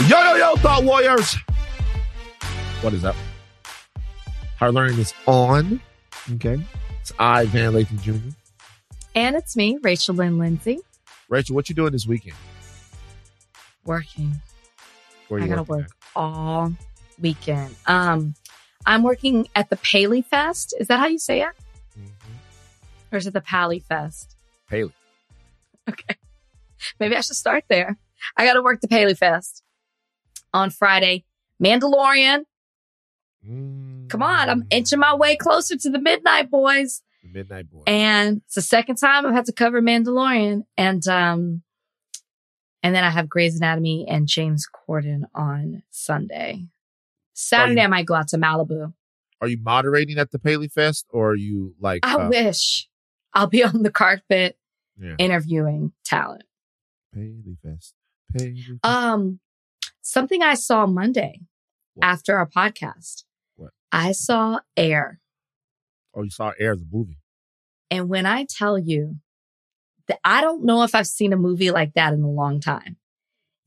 Yo, yo, yo, Thought Warriors. What is up? Higher Learning is on. Okay. It's I, Van Lathan Jr. And it's me, Rachel Lynn Lindsay, Rachel, what you doing this weekend? working. Where I you gotta working work all weekend. Um, I'm working at the Paley Fest. Is that how you say it? at? Mhm. Or is it the Pally Fest? Paley. Okay. Maybe I should start there. I gotta work the Paley Fest on Friday. Mandalorian. Mm. Come on, I'm inching my way closer to the Midnight Boys. The Midnight Boy. And it's the second time I've had to cover Mandalorian. And um and then I have Grey's Anatomy and James Corden on Sunday. Saturday you- I might go out to Malibu. are you moderating at the Paley Fest or are you like I uh, wish I'll be on the carpet yeah. interviewing talent. Paley Fest? Paley Fest. Um something I saw Monday What? after our podcast. What? I saw Air. oh, you saw Air the movie. And when I tell you that I don't know if I've seen a movie like that in a long time.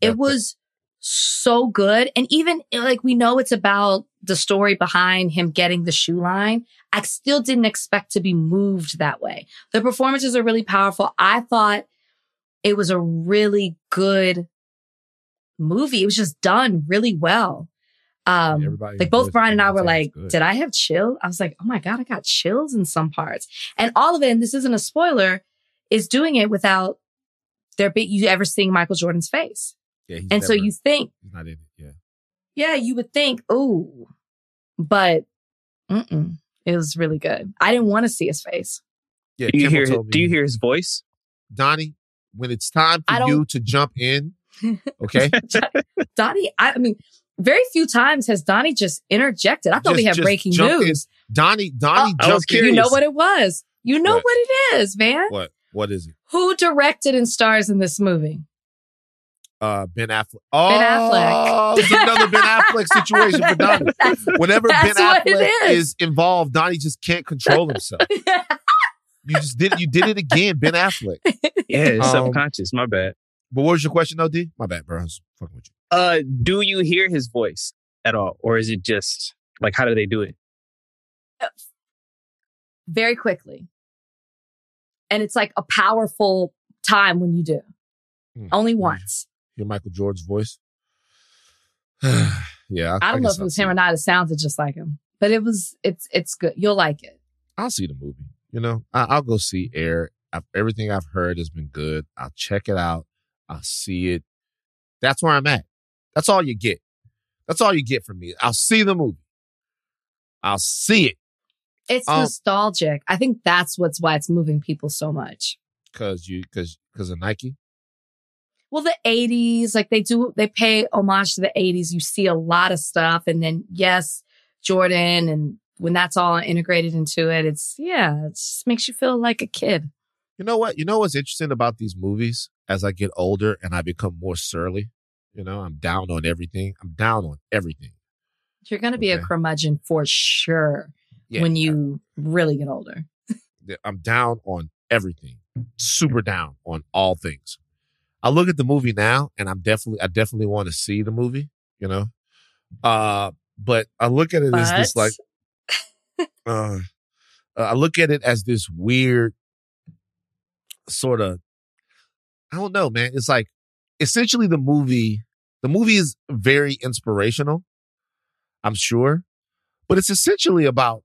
It was so good. And even like we know it's about the story behind him getting the shoe line. I still didn't expect to be moved that way. The performances are really powerful. I thought it was a really good movie. It was just done really well. Um, Everybody like both Brian and I were like, good. did I have chill? I was like, oh my God, I got chills in some parts. And all of it, and this isn't a spoiler, is doing it without there be you ever seeing Michael Jordan's face. Yeah, he's And so you think, he's not in it. Yeah. yeah, you would think, ooh, but mm-mm, it was really good. I didn't want to see his face. Yeah. Do you Kimmel hear? told me- Do you hear his voice? Donnie, when it's time for you to jump in, okay? Donnie, I, I mean, very few times has Donnie just interjected. I thought we had breaking jump in. news. Donnie, Donnie I was jumped. You know what it was. You know What? what it is, man. What? What is it? Who directed and stars in this movie? Uh, Ben Affleck. Oh, Affleck. it's another Ben Affleck situation for Donnie. That's- Whenever Ben That's what it Affleck is. is involved, Donnie just can't control himself. You just did. You did it again, Ben Affleck. Yeah, it's Um, subconscious. My bad. But what was your question, though, D? My bad, bro. I was fucking with you. Uh, do you hear his voice at all, or is it just like how do they do it? very quickly. And it's like a powerful time when you do. Hmm. Only once. Hear Michael Jordan's voice? yeah. I don't know if it was see him or not. It sounded just like him. But it was it's it's good. You'll like it. I'll see the movie. You know, I, I'll go see Air. I've, everything I've heard has been good. I'll check it out. I'll see it. That's where I'm at. That's all you get. That's all you get from me. I'll see the movie. I'll see it It's Um, nostalgic. I think that's what's why it's moving people so much. because you because because of Nike. Well, the 80s, like they do, they pay homage to the 80s. You see a lot of stuff. And then, yes, Jordan. And when that's all integrated into it, it's, yeah, it just makes you feel like a kid. You know what? You know what's interesting about these movies? As I get older and I become more surly, you know, I'm down on everything. I'm down on everything. You're going to be a curmudgeon for sure Yeah, when you really get older. I'm down on everything. Super down on all things. I look at the movie now and I'm definitely I definitely want to see the movie, you know. Uh but I look at it as this like uh I look at it as this weird sort of I don't know, man. It's like essentially the movie the movie is very inspirational, I'm sure, but it's essentially about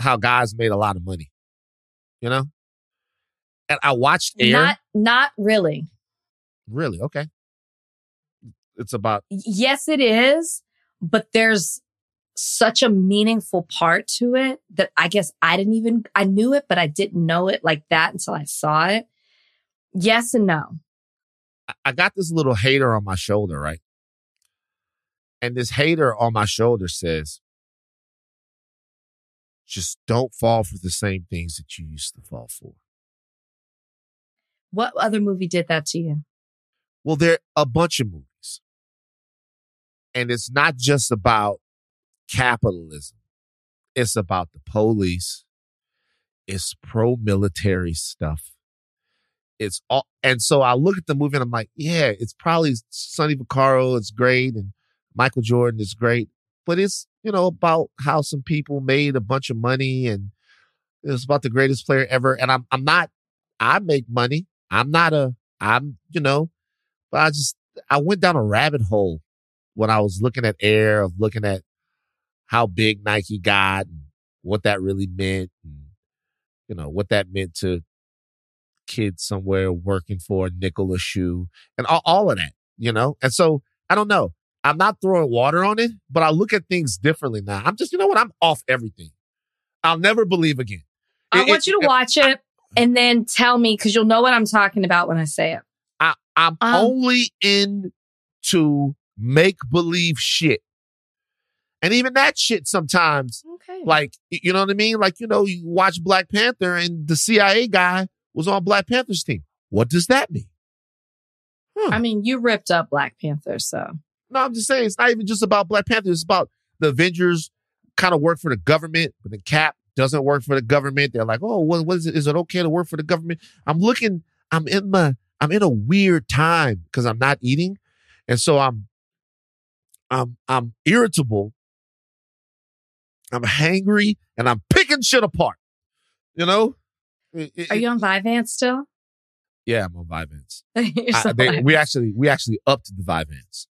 how guys made a lot of money. You know? And I watched Air. Not, not really. really? Okay. It's about Yes, it is, but there's such a meaningful part to it that I guess I didn't even, I knew it, but I didn't know it like that until I saw it. Yes and no. I- got this little hater on my shoulder, right? And this hater on my shoulder says, just don't fall for the same things that you used to fall for. What other movie did that to you? Well, there are a bunch of movies. And it's not just about capitalism. It's about the police. It's pro military stuff. It's all, and so I look at the movie and I'm like, yeah, it's probably Sonny Vaccaro. It's great. And Michael Jordan is great, but it's, you know, about how some people made a bunch of money and it was about the greatest player ever. And I'm, I'm not, I make money. I'm not a, I'm, you know, but I just, I went down a rabbit hole when I was looking at air of looking at how big Nike got and what that really meant and, you know, what that meant to kids somewhere working for a nickel a shoe and all, all of that, you know? And so I don't know. I'm not throwing water on it, but I look at things differently now. I'm just, you know what? I'm off everything. I'll never believe again. I It- want it- you to watch it and then tell me because you'll know what I'm talking about when I say it. I, I'm Um, only into make believe shit. And even that shit sometimes, Okay. like, you know what I mean? Like, you know, you watch Black Panther and the CIA guy was on Black Panther's team. What does that mean? Huh. I mean, you ripped up Black Panther, so No, I'm just saying it's not even just about Black Panther. It's about the Avengers kind of work for the government, but the Cap doesn't work for the government. They're like, oh, what, what is it? Is it okay to work for the government? I'm looking. I'm in my. I'm in a weird time because I'm not eating, and so I'm. I'm I'm irritable. I'm hangry, and I'm picking shit apart. You know. It- it- are you on Vyvanse still? yeah, I'm on. You're I- they- we actually we actually upped the Vyvanse.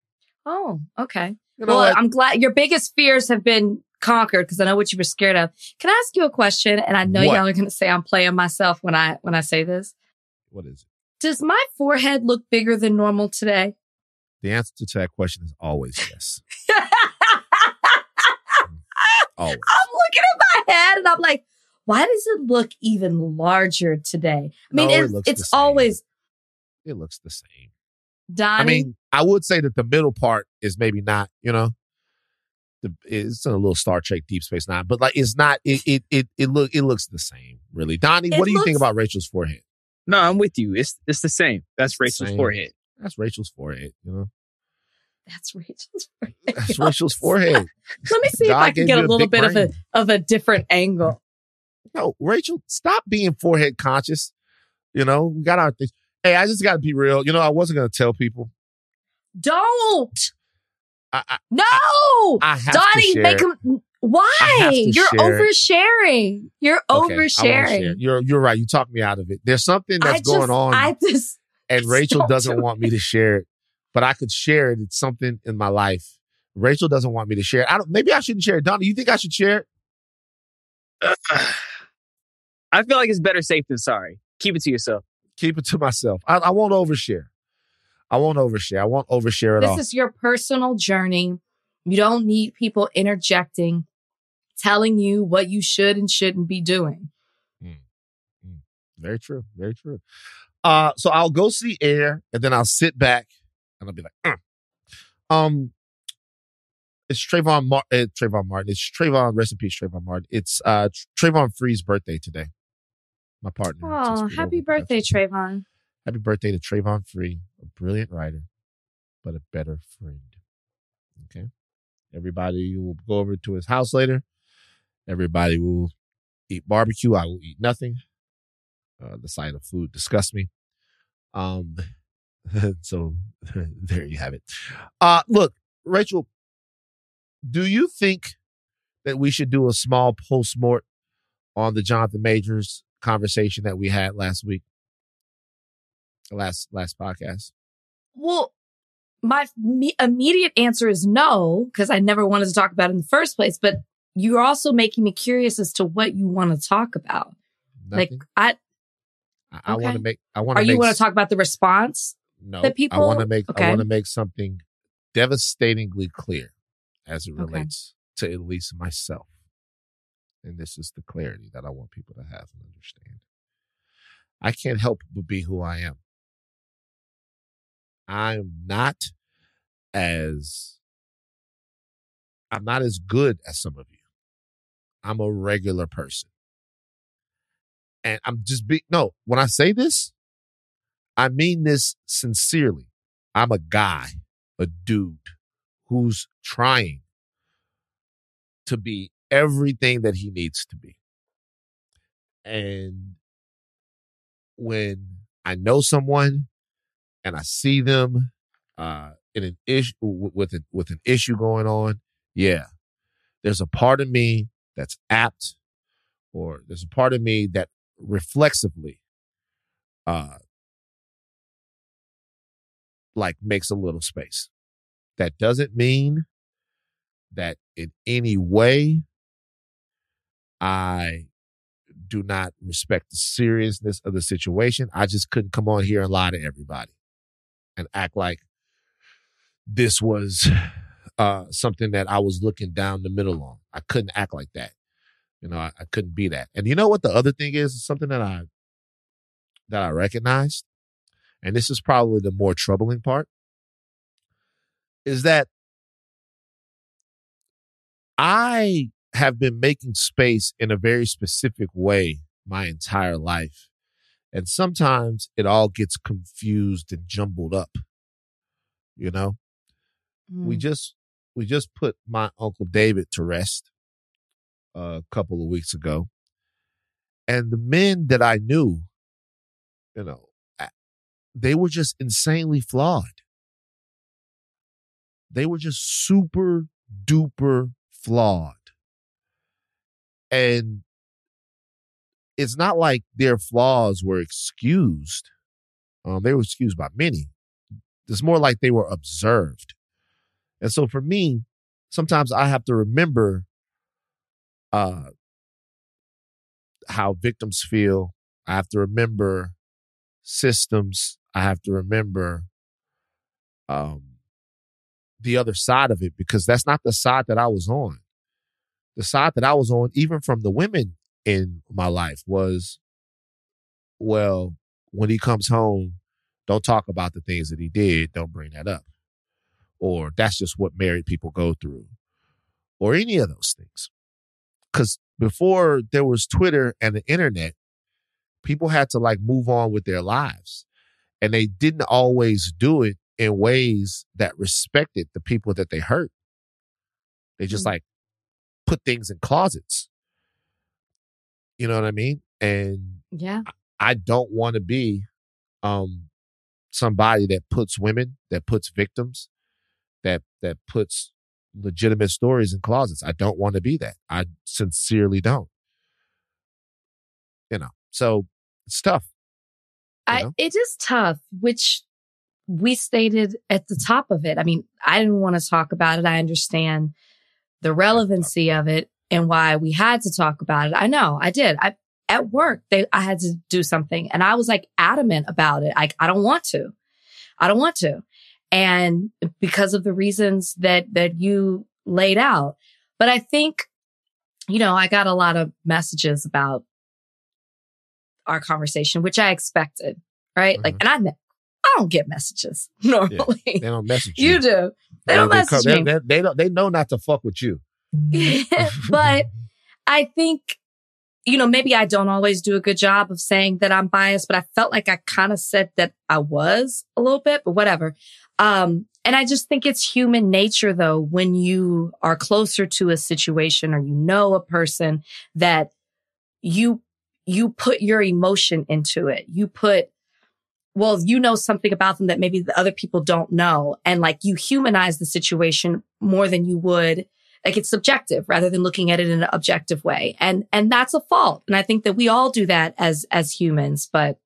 oh, okay. You know well, what? I'm glad your biggest fears have been conquered because I know what you were scared of. Can I ask you a question? And I know What? y'all are going to say I'm playing myself when I when I say this. what is it? Does my forehead look bigger than normal today? The answer to that question is always yes. Always. I'm looking at my head and I'm like, why does it look even larger today? I mean, No, it it's, looks it's always It looks the same. Donnie. I mean, I would say that the middle part is maybe not, you know, the, it's a little Star Trek Deep Space Nine, but like it's not. It it it it look it looks the same, really. Donnie, It what do you think about Rachel's forehead? No, I'm with you. It's it's the same. That's the Rachel's same. forehead. That's Rachel's forehead. You know, that's Rachel's. that's Rachel's forehead. Let me see if I can get a a little big bit of a of a different angle. No, Rachel, stop being forehead conscious. You know, we got our things. Hey, I just got to be real. You know, I wasn't going to tell people. Don't. I I, No. I have Donnie, to share. make him. Why? I have to You're share. oversharing. You're Okay, I won't share. oversharing. You're you're right. You talked me out of it. There's something that's I going just, on, I just and Rachel doesn't do want me to share it, but I could share it. It's something in my life. Rachel doesn't want me to share it. I don't. Maybe I shouldn't share it. Donnie, you think I should share it? I feel like it's better safe than sorry. Keep it to yourself. Keep it to myself. I, I won't overshare. I won't overshare. I won't overshare at this all. is your personal journey. You don't need people interjecting, telling you what you should and shouldn't be doing. Very true. Very true. Uh, so I'll go see Air, and then I'll sit back, and I'll be like, "Uh." um, it's Trayvon Mar- uh, Trayvon Martin. It's Trayvon. Rest in peace, Trayvon Martin. It's uh Trayvon Free's birthday today. My partner. Oh, happy birthday, production. Trayvon. Happy birthday to Trayvon Free, a brilliant writer, but a better friend. Okay. Everybody will go over to his house later. Everybody will eat barbecue. I will eat nothing. Uh, the sight of food disgusts me. Um, so there you have it. Uh, look, Rachel, do you think that we should do a small postmort on the Jonathan Majors conversation that we had last week? Last last podcast. Well, my me- immediate answer is no, because I never wanted to talk about it in the first place. But you're also making me curious as to what you want to talk about. Nothing. Like, I I, I want to make. I want are to. you want to talk about the response? No, that people- I want to make. I want to make something devastatingly clear as it Okay. relates to at least myself, and this is the clarity that I want people to have and understand. I can't help but be who I am. I'm not as. I'm not as good as some of you. I'm a regular person. And I'm just be no, when I say this, I mean this sincerely. I'm a guy, a dude who's trying to be everything that he needs to be. And when I know someone and I see them uh, in an issue with with an issue going on, yeah, there's a part of me that's apt, or there's a part of me that reflexively, uh, like makes a little space. That doesn't mean that in any way I do not respect the seriousness of the situation. I just couldn't come on here and lie to everybody and act like this was uh, something that I was looking down the middle on. I couldn't act like that. You know, I, I couldn't be that. And you know what the other thing is? Something that I that I recognized, and this is probably the more troubling part, is that I have been making space in a very specific way my entire life. And sometimes it all gets confused and jumbled up. You know, Mm. we just we just put my uncle David to rest a couple of weeks ago, and the men that I knew, you know, they were just insanely flawed. They were just super duper flawed, and it's not like their flaws were excused. Um, they were excused by many. It's more like they were observed. And so for me, sometimes I have to remember uh how victims feel. I have to remember systems. I have to remember um the other side of it because that's not the side that I was on. The side that I was on, even from the women in my life, was well, when he comes home, don't talk about the things that he did. Don't bring that up. Or that's just what married people go through. Or any of those things. Because before there was Twitter and the internet, people had to like move on with their lives. And they didn't always do it in ways that respected the people that they hurt. They just Mm. like put things in closets. You know what I mean? And Yeah. I don't want to be um somebody that puts women, that puts victims, that that puts legitimate stories in closets. I don't want to be that. I sincerely don't. You know. So it's tough. I, know? it is tough, which we stated at the top of it. I mean, I didn't want to talk about it. I understand the relevancy of it and why we had to talk about it. I know I did. I, at work, they, I had to do something and I was like adamant about it. Like, I don't want to. I don't want to. And because of the reasons that, that you laid out. But I think, you know, I got a lot of messages about our conversation, which I expected, right? Like, Mhm. and I, I don't get messages normally. They don't message you. you do. They don't message they, me. They, they don't. They know not to fuck with you. but I think, you know, maybe I don't always do a good job of saying that I'm biased, but I felt like I kind of said that I was a little bit, but whatever. Um, and I just think it's human nature though, when you are closer to a situation or you know a person that you, you put your emotion into it. You put, well, you know something about them that maybe the other people don't know. And like you humanize the situation more than you would like it's subjective rather than looking at it in an objective way. And, and that's a fault. And I think that we all do that as, as humans. But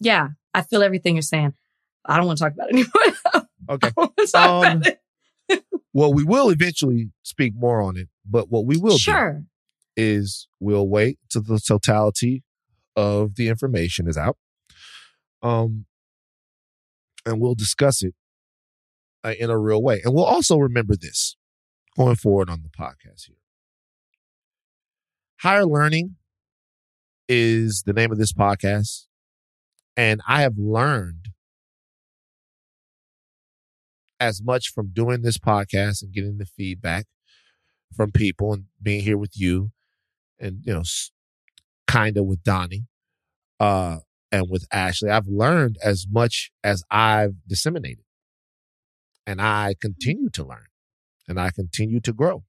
yeah, I feel everything you're saying. I don't want to talk about it anymore. Okay. I don't want to talk Um, it. Well, we will eventually speak more on it. But what we will do Sure. is we'll wait till the totality of the information is out. Um, and we'll discuss it uh, in a real way. And we'll also remember this going forward on the podcast here. Higher learning is the name of this podcast. And I have learned as much from doing this podcast and getting the feedback from people and being here with you and, you know, kind of with Donnie uh, and with Ashley. I've learned as much as I've disseminated. And I mm-hmm. continue to learn and I continue to grow.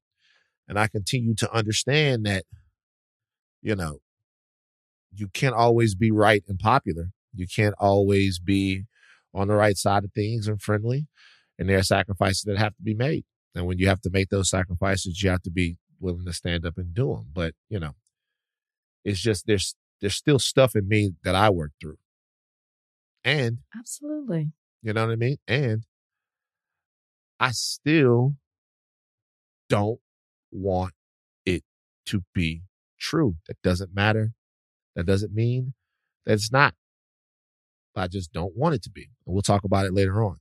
And I continue to understand that, you know, you can't always be right and popular. You can't always be on the right side of things and friendly. And there are sacrifices that have to be made. And when you have to make those sacrifices, you have to be willing to stand up and do them. But, you know, it's just there's there's still stuff in me that I work through. And Absolutely. you know what I mean? And I still don't want it to be true. That doesn't matter. That doesn't mean that it's not. I just don't want it to be. And we'll talk about it later on.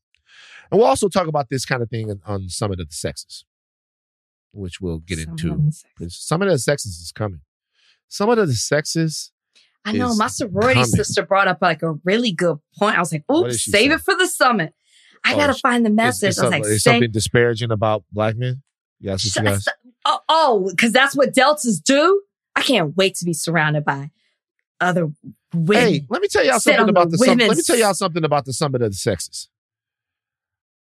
And we'll also talk about this kind of thing on, Summit of the Sexes, which we'll get Some into. of the sex- Because Summit of the Sexes is coming. Summit of the Sexes, I know my sorority coming. sister brought up like a really good point. I was like, oops, save it for the summit. I Oh, gotta find the message. is I was something, like, is something disparaging about black men? Yes, sh- what you uh, uh, oh, oh, because that's what deltas do. I can't wait to be surrounded by other women. Hey, let me tell y'all something on the about the summit. Let me tell y'all something about the summit of the sexes.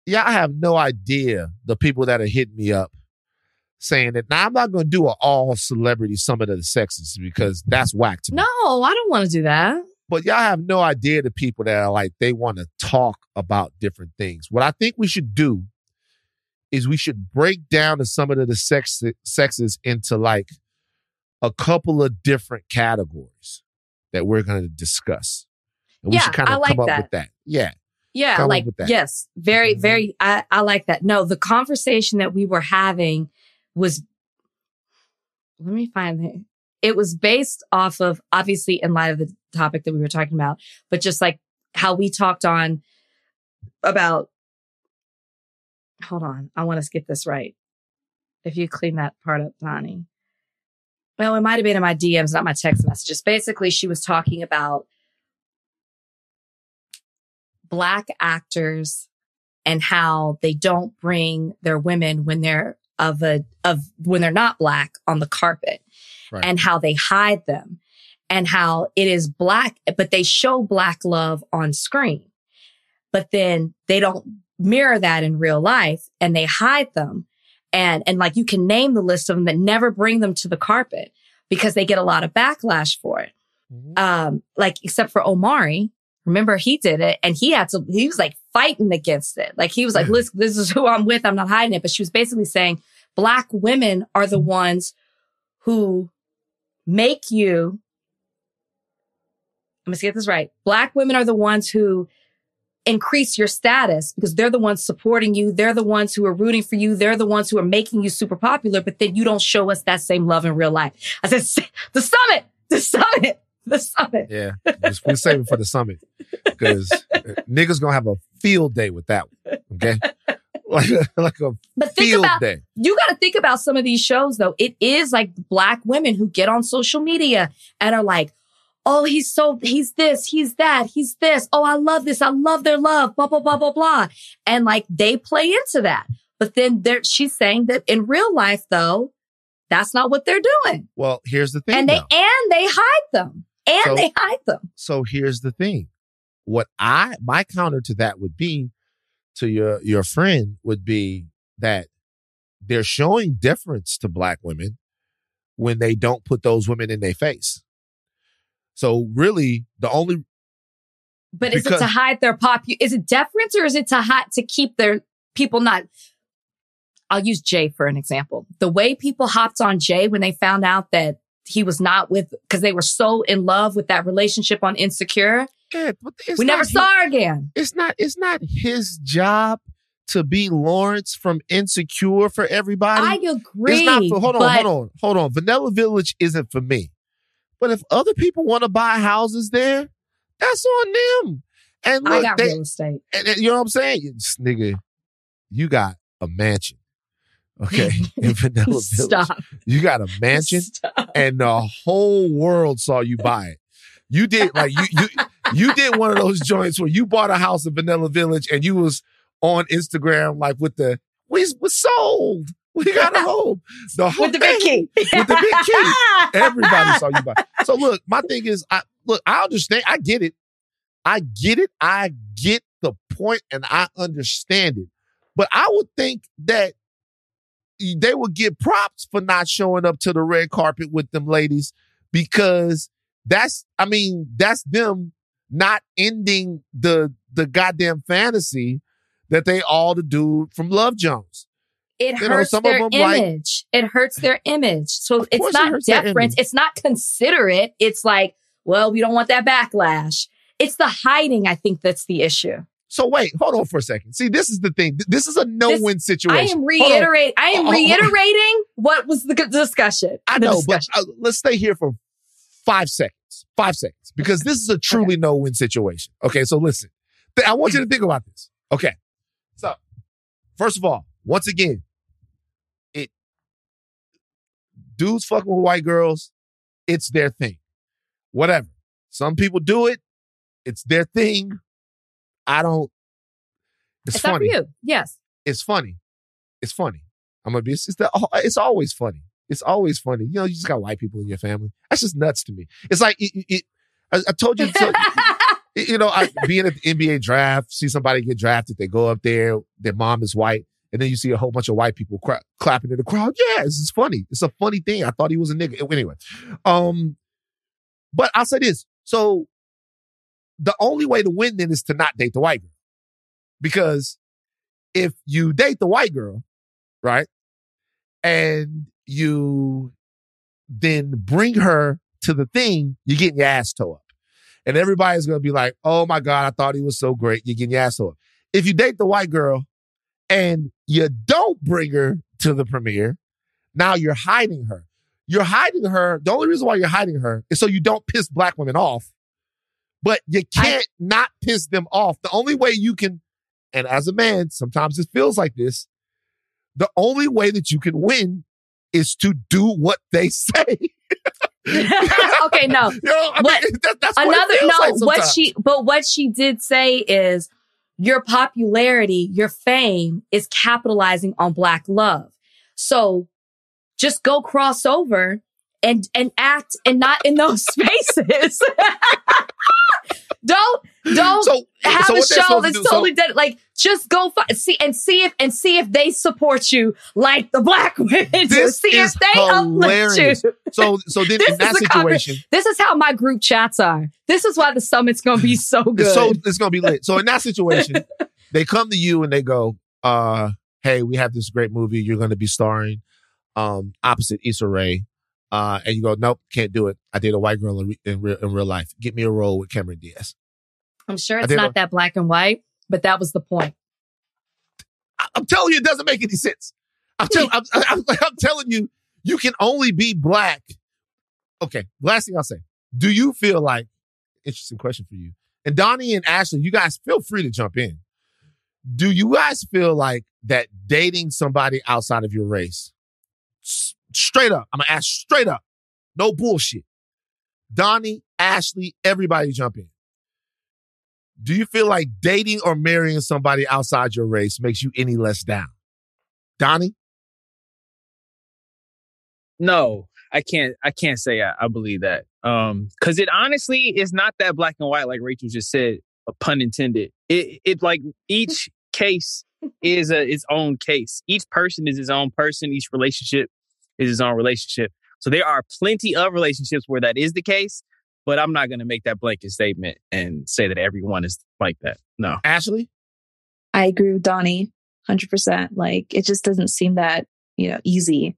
Yeah, I have no idea the people that are hitting me up saying that. Now I'm not going to do an all celebrity summit of the sexes because that's whack to me. no, I don't want to do that. But y'all have no idea the people that are like they want to talk about different things. What I think we should do is we should break down the summit of the sex sexes into like a couple of different categories that we're going to discuss. And we Yeah, should kind of like come up that. with that. Yeah. Yeah, Come like yes, very, Mhm. very. I, I like that. No, the conversation that we were having was. Let me find it. It was based off of obviously in light of the topic that we were talking about, but just like how we talked on about. Hold on, I want to get this right. If you clean that part up, Donnie. Well, it might have been in my DMs, not my text messages. Basically, she was talking about black actors and how they don't bring their women when they're of a of when they're not black on the carpet Right. and how they hide them and how it is black but they show black love on screen but then they don't mirror that in real life and they hide them and and like you can name the list of them that never bring them to the carpet because they get a lot of backlash for it um, like except for Omari. Remember, he did it and he had to, he was like fighting against it. Like he was like, listen, this is who I'm with. I'm not hiding it. But she was basically saying black women are the ones who make you, I'm going to get this right. Black women are the ones who increase your status because they're the ones supporting you. They're the ones who are rooting for you. They're the ones who are making you super popular, but then you don't show us that same love in real life. I said, the summit, the summit, the summit. Yeah. We're saving for the summit because uh, niggas going to have a field day with that one. Okay. Like, like a But think about day. you got to think about some of these shows though. It is like black women who get on social media and are like, "Oh, he's so he's this, he's that, he's this. Oh, I love this. I love their love." Blah blah blah blah blah. And like they play into that. But then there she's saying that in real life though, that's not what they're doing. Well, here's the thing. And they though. and they hide them. And So- they hide them. so here's the thing. What I my counter to that would be to your your friend would be that they're showing deference to black women when they don't put those women in their face. So really the only But is it to hide their pop? Is it deference or is it to hide to keep their people not? I'll use Jay for an example. The way people hopped on Jay when they found out that he was not with because they were so in love with that relationship on Insecure. Yeah, but it's we never saw her again. It's not. It's not his job to be Lawrence from Insecure for everybody. I agree. It's not for. Hold on, hold on, hold on. Vanilla Village isn't for me. But if other people want to buy houses there, that's on them. And I look, got they, real estate. and, and you know what I'm saying, nigga. You got a mansion, okay, in Vanilla Village. Stop. You got a mansion, Stop. and the whole world saw you buy it. You did like you you you did one of those joints where you bought a house in Vanilla Village and you was on Instagram like with the we we sold. We got a home. The whole With the big key. With the big key. Everybody saw you buy. So look, my thing is, I look, I understand, I get it, I get it, I get the point, and I understand it. But I would think that they would get props for not showing up to the red carpet with them ladies because that's, I mean, that's them not ending the the goddamn fantasy that they all the dude from Love Jones. It You know, hurts of their them, like- image. it hurts their image. So it's it not hurts deference. It's not considerate. It's like, well, we don't want that backlash. It's the hiding, I think, that's the issue. So wait, hold on for a second. See, this is the thing. This is a no-win I situation. I am reiterating. I am reiterating what was the discussion. I The know, but uh, let's stay here for five seconds. Five seconds, because this is a truly no-win situation. Okay, so listen. I want you to think about this. Okay, so first of all, once again, it dudes fucking with white girls, it's their thing. Whatever. Some people do it. It's their thing. I don't. It's, it's funny you. Yes. it's funny. It's funny. I'm gonna be. It's, the, it's always funny. It's always funny. You know, you just got white people in your family. That's just nuts to me. It's like it, it, I, I told you. So, you know, I, being at the NBA draft, see somebody get drafted, they go up there, their mom is white, and then you see a whole bunch of white people cra- clapping in the crowd. Yeah, this is funny. It's a funny thing. I thought he was a nigga. Anyway, um, but I'll say this. So the only way to win then is to not date the white girl, because if you date the white girl, right, and you then bring her to the thing, you're getting your ass toe up. And everybody's gonna be like, oh my God, I thought he was so great. You're getting your ass toe up. If you date the white girl and you don't bring her to the premiere, now you're hiding her. You're hiding her. The only reason why you're hiding her is so you don't piss black women off. But you can't not piss them off. The only way you can, and as a man, sometimes it feels like this. The only way that you can win is to do what they say. okay, no. You know, What- mean, that, that's what Another feels no, like what she but what she did say is your popularity, your fame is capitalizing on black love. So just go cross over and and act and not in those spaces. don't don't so, have so a show that's do- so- totally dead. Like, just go fi- see and see if and see if they support you like the black women do. This See is if they uplift hilarious. you. So, so then This in that is the conver- situation, This is how my group chats are. This is why the summit's gonna be so good. it's so it's gonna be lit. So in that situation, they come to you and they go, uh, "Hey, we have this great movie. You're gonna be starring um opposite Issa Rae." Uh, and you go, nope, can't do it. I date a white girl in, re- in, real, in real life. Get me a role with Cameron Diaz. I'm sure it's not a- that black and white, but that was the point. I'm telling you, it doesn't make any sense. I'm, tell- I'm, I'm, I'm telling you, you can only be black. Okay, last thing I'll say. Do you feel like, interesting question for you, and Donnie and Ashley, you guys feel free to jump in. Do you guys feel like that dating somebody outside of your race, straight up, I'm gonna ask straight up, no bullshit. Donnie, Ashley, everybody jump in. Do you feel like dating or marrying somebody outside your race makes you any less down? Donnie? No, I can't. I can't say I, I believe that. Um, because it honestly is not that black and white, like Rachel just said. A pun intended. It it like each case is a its own case. Each person is his own person. Each relationship is his own relationship. So there are plenty of relationships where that is the case. But I'm not going to make that blanket statement and say that everyone is like that. No. Ashley? I agree with Donnie 100%. Like, it just doesn't seem that, you know, easy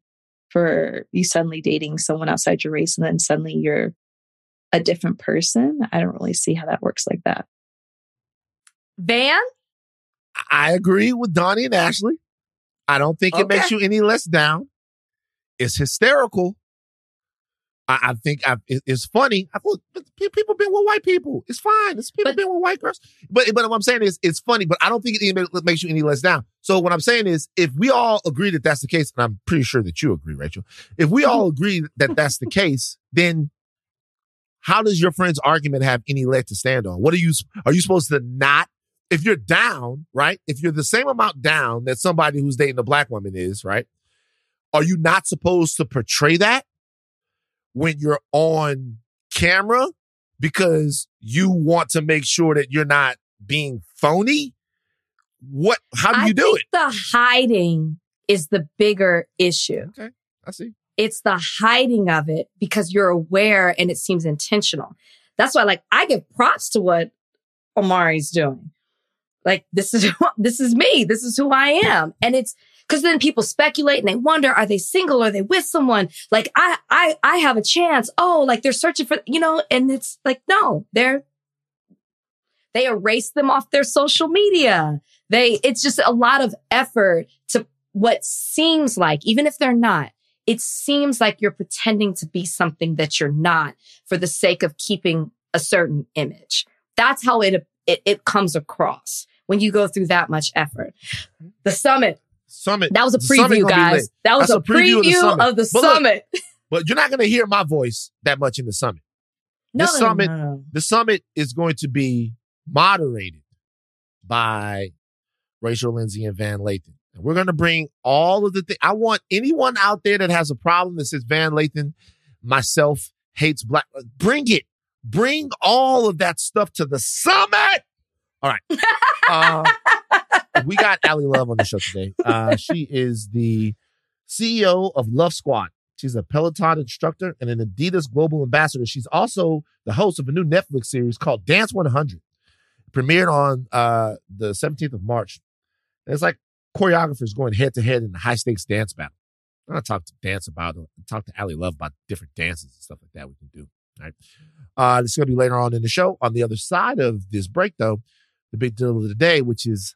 for you suddenly dating someone outside your race and then suddenly you're a different person. I don't really see how that works like that. Van, I agree with Donnie and Ashley. I don't think it makes you any less down. It's hysterical. I, I think I, it- it's funny. I thought people been with white people. It's fine. It's people But- been with white girls. But but what I'm saying is it's funny. But I don't think it makes you any less down. So what I'm saying is if we all agree that that's the case, and I'm pretty sure that you agree, Rachel. If we all mm-hmm. agree that that's the case, then how does your friend's argument have any leg to stand on? What are you are you supposed to not? If you're down, right? If you're the same amount down that somebody who's dating a black woman is, right? Are you not supposed to portray that when you're on camera because you want to make sure that you're not being phony? What? How do I you do it? the hiding is the bigger issue. Okay. I see. It's the hiding of it because you're aware and it seems intentional. That's why, like, I give props to what Omari's doing. Like, this is this is me. This is who I am, and it's because then people speculate and they wonder: Are they single? Are they with someone? Like, I I I have a chance. Oh, like they're searching for you know, and it's like no, they're they erase them off their social media. They it's just a lot of effort to what seems like, even if they're not, it seems like you're pretending to be something that you're not for the sake of keeping a certain image. That's how it, it, it comes across when you go through that much effort. The summit. Summit. That was a preview, guys. That was That's a preview, of the But look, summit. But you're not going to hear my voice that much in the summit. No, no, summit- no, no. The summit is going to be moderated by Rachel Lindsay and Van Lathan. And we're going to bring all of the things. I want anyone out there that has a problem that says Van Lathan, myself, hates black. Bring it. Bring all of that stuff to the summit. All right. Uh, we got Ally Love on the show today. Uh, she is the CEO of Love Squad. She's a Peloton instructor and an Adidas global ambassador. She's also the host of a new Netflix series called Dance 100. Premiered on uh, the 17th of March. And it's like choreographers going head to head in a high stakes dance battle. I'm gonna talk to dance about talk to Ally Love about different dances and stuff like that we can do. Right. Uh, this is gonna be later on in the show. On the other side of this break, though, the big deal of the day, which is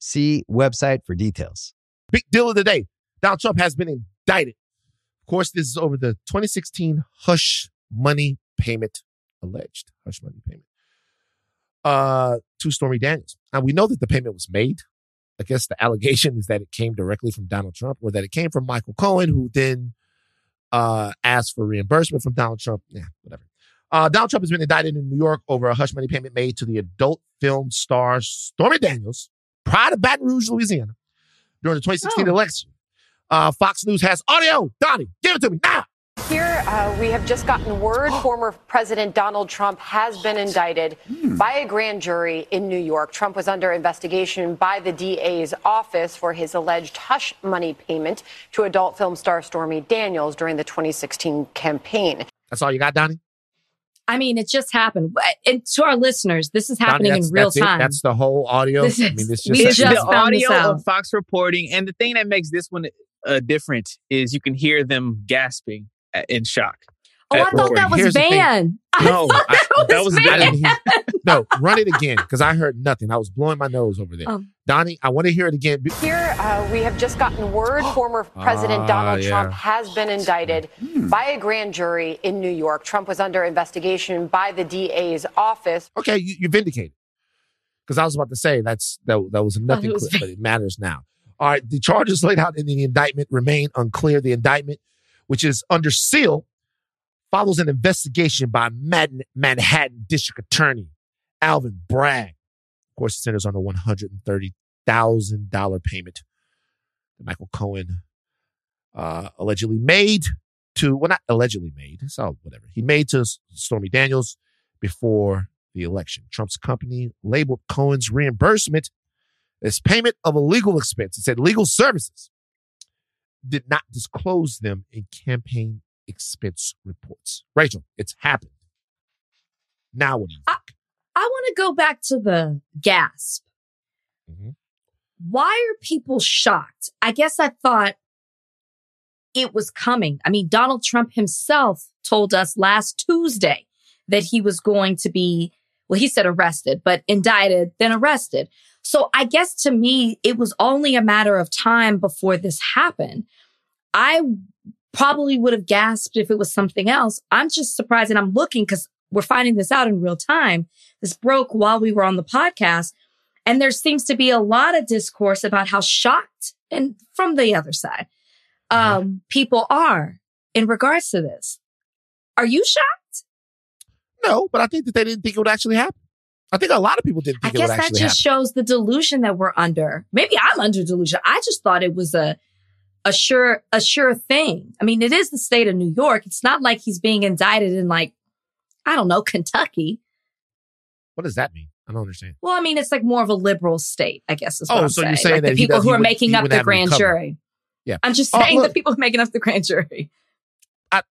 See website for details. Big deal of the day. Donald Trump has been indicted. Of course, this is over the 2016 hush money payment, alleged hush money payment, uh, to Stormy Daniels. Now, we know that the payment was made. I guess the allegation is that it came directly from Donald Trump or that it came from Michael Cohen, who then uh, asked for reimbursement from Donald Trump. Yeah, whatever. Uh, Donald Trump has been indicted in New York over a hush money payment made to the adult film star Stormy Daniels, prior of Baton Rouge, Louisiana, during the 2016 Oh. election. Uh, Fox News has audio. Donnie, give it to me now. Here, uh, we have just gotten word former President Donald Trump has been indicted by a grand jury in New York. Trump was under investigation by the DA's office for his alleged hush money payment to adult film star Stormy Daniels during the 2016 campaign. That's all you got, Donnie? I mean, it just happened. And to our listeners, this is happening that's, in real that's it? time. That's the whole audio. This I mean, this we just, It's just the found this audio out. of Fox reporting, and the thing that makes this one uh, different is you can hear them gasping in shock. Oh, I thought that was Here's the thing. Van. No, I- that was, that was- I didn't hear. No, run it again because I heard nothing. I was blowing my nose over there. Oh. Donnie, I want to hear it again. Here, uh, we have just gotten word former President Ah, Donald yeah. Trump has been indicted by a grand jury in New York. Trump was under investigation by the DA's office Okay, you, you vindicated. Because I was about to say that's that, that was nothing it was clip, but it matters now. All right, the charges laid out in the indictment remain unclear. The indictment, which is under seal, follows an investigation by Manhattan District Attorney Alvin Bragg. Of course, it centers on a one hundred and thirty thousand dollar payment that Michael Cohen uh, allegedly made to well, not allegedly made. It's all whatever he made to Stormy Daniels before the election. Trump's company labeled Cohen's reimbursement as payment of a legal expense. It said legal services did not disclose them in campaign expense reports. Rachel, it's happened. Now what do you think? I want to go back to the gasp. Mhm. Why are people shocked? I guess I thought it was coming. I mean, Donald Trump himself told us last Tuesday that he was going to be, well, he said arrested, but indicted, then arrested. So I guess to me, it was only a matter of time before this happened. I probably would have gasped if it was something else. I'm just surprised and I'm looking because we're finding this out in real time. This broke while we were on the podcast. And there seems to be a lot of discourse about how shocked and from the other side, um, people are in regards to this. Are you shocked? No, but I think that they didn't think it would actually happen. I think a lot of people didn't I think it guess that just happen. shows the delusion that we're under. Maybe I'm under delusion. I just thought it was a, a sure, a sure thing. I mean, it is the state of New York. It's not like he's being indicted in like, I don't know, Kentucky. What does that mean? I don't understand. Well, I mean, it's like more of a liberal state, I guess is what Oh, I'm so saying. you're saying like that the people who are would- making up the grand jury. Yeah. I'm just Oh, saying the look. people making up the grand jury. I,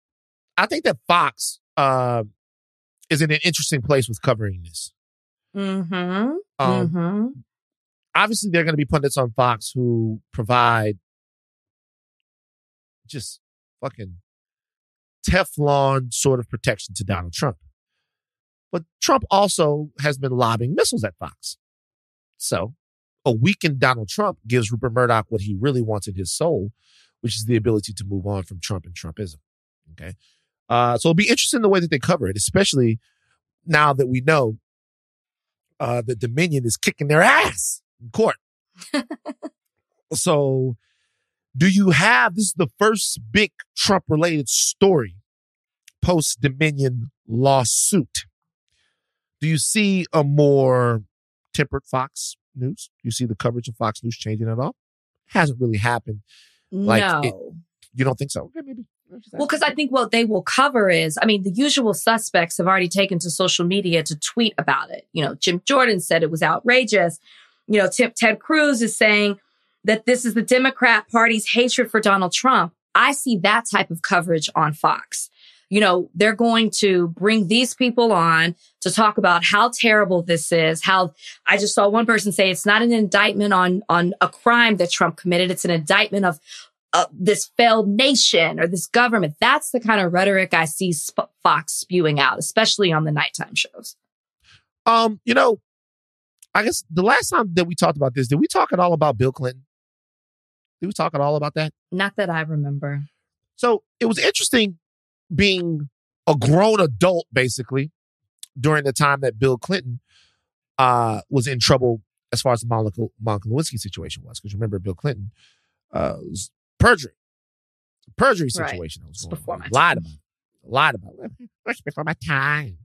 I think that Fox uh, is in an interesting place with covering this. Mm-hmm. Um, mm-hmm. Obviously, there are going to be pundits on Fox who provide just fucking Teflon sort of protection to Donald Trump. But Trump also has been lobbing missiles at Fox. So a weakened Donald Trump gives Rupert Murdoch what he really wants in his soul, which is the ability to move on from Trump and Trumpism. Okay. Uh, so it'll be interesting the way that they cover it, especially now that we know uh, that Dominion is kicking their ass in court. so, do you have this is the first big Trump related story post Dominion lawsuit? Do you see a more tempered Fox News? Do you see the coverage of Fox News changing at all? Hasn't really happened. Like, no. it- You don't think so? Okay, maybe. Well, because I think what they will cover is, I mean, the usual suspects have already taken to social media to tweet about it. You know, Jim Jordan said it was outrageous. You know, Tim, Ted Cruz is saying that this is the Democrat Party's hatred for Donald Trump. I see that type of coverage on Fox. You know, they're going to bring these people on to talk about how terrible this is. How I just saw one person say it's not an indictment on, on a crime that Trump committed. It's an indictment of uh, this failed nation or this government. That's the kind of rhetoric I see Sp- Fox spewing out, especially on the nighttime shows. Um, you know, I guess the last time that we talked about this, did we talk at all about Bill Clinton? Did we talk at all about that? Not that I remember. So it was interesting being a grown adult, basically, during the time that Bill Clinton uh, was in trouble as far as the Monica, Monica Lewinsky situation was. Because remember, Bill Clinton uh, was perjury, perjury Right. situation. That was before on. my lied about it. Lied about it. Before my time.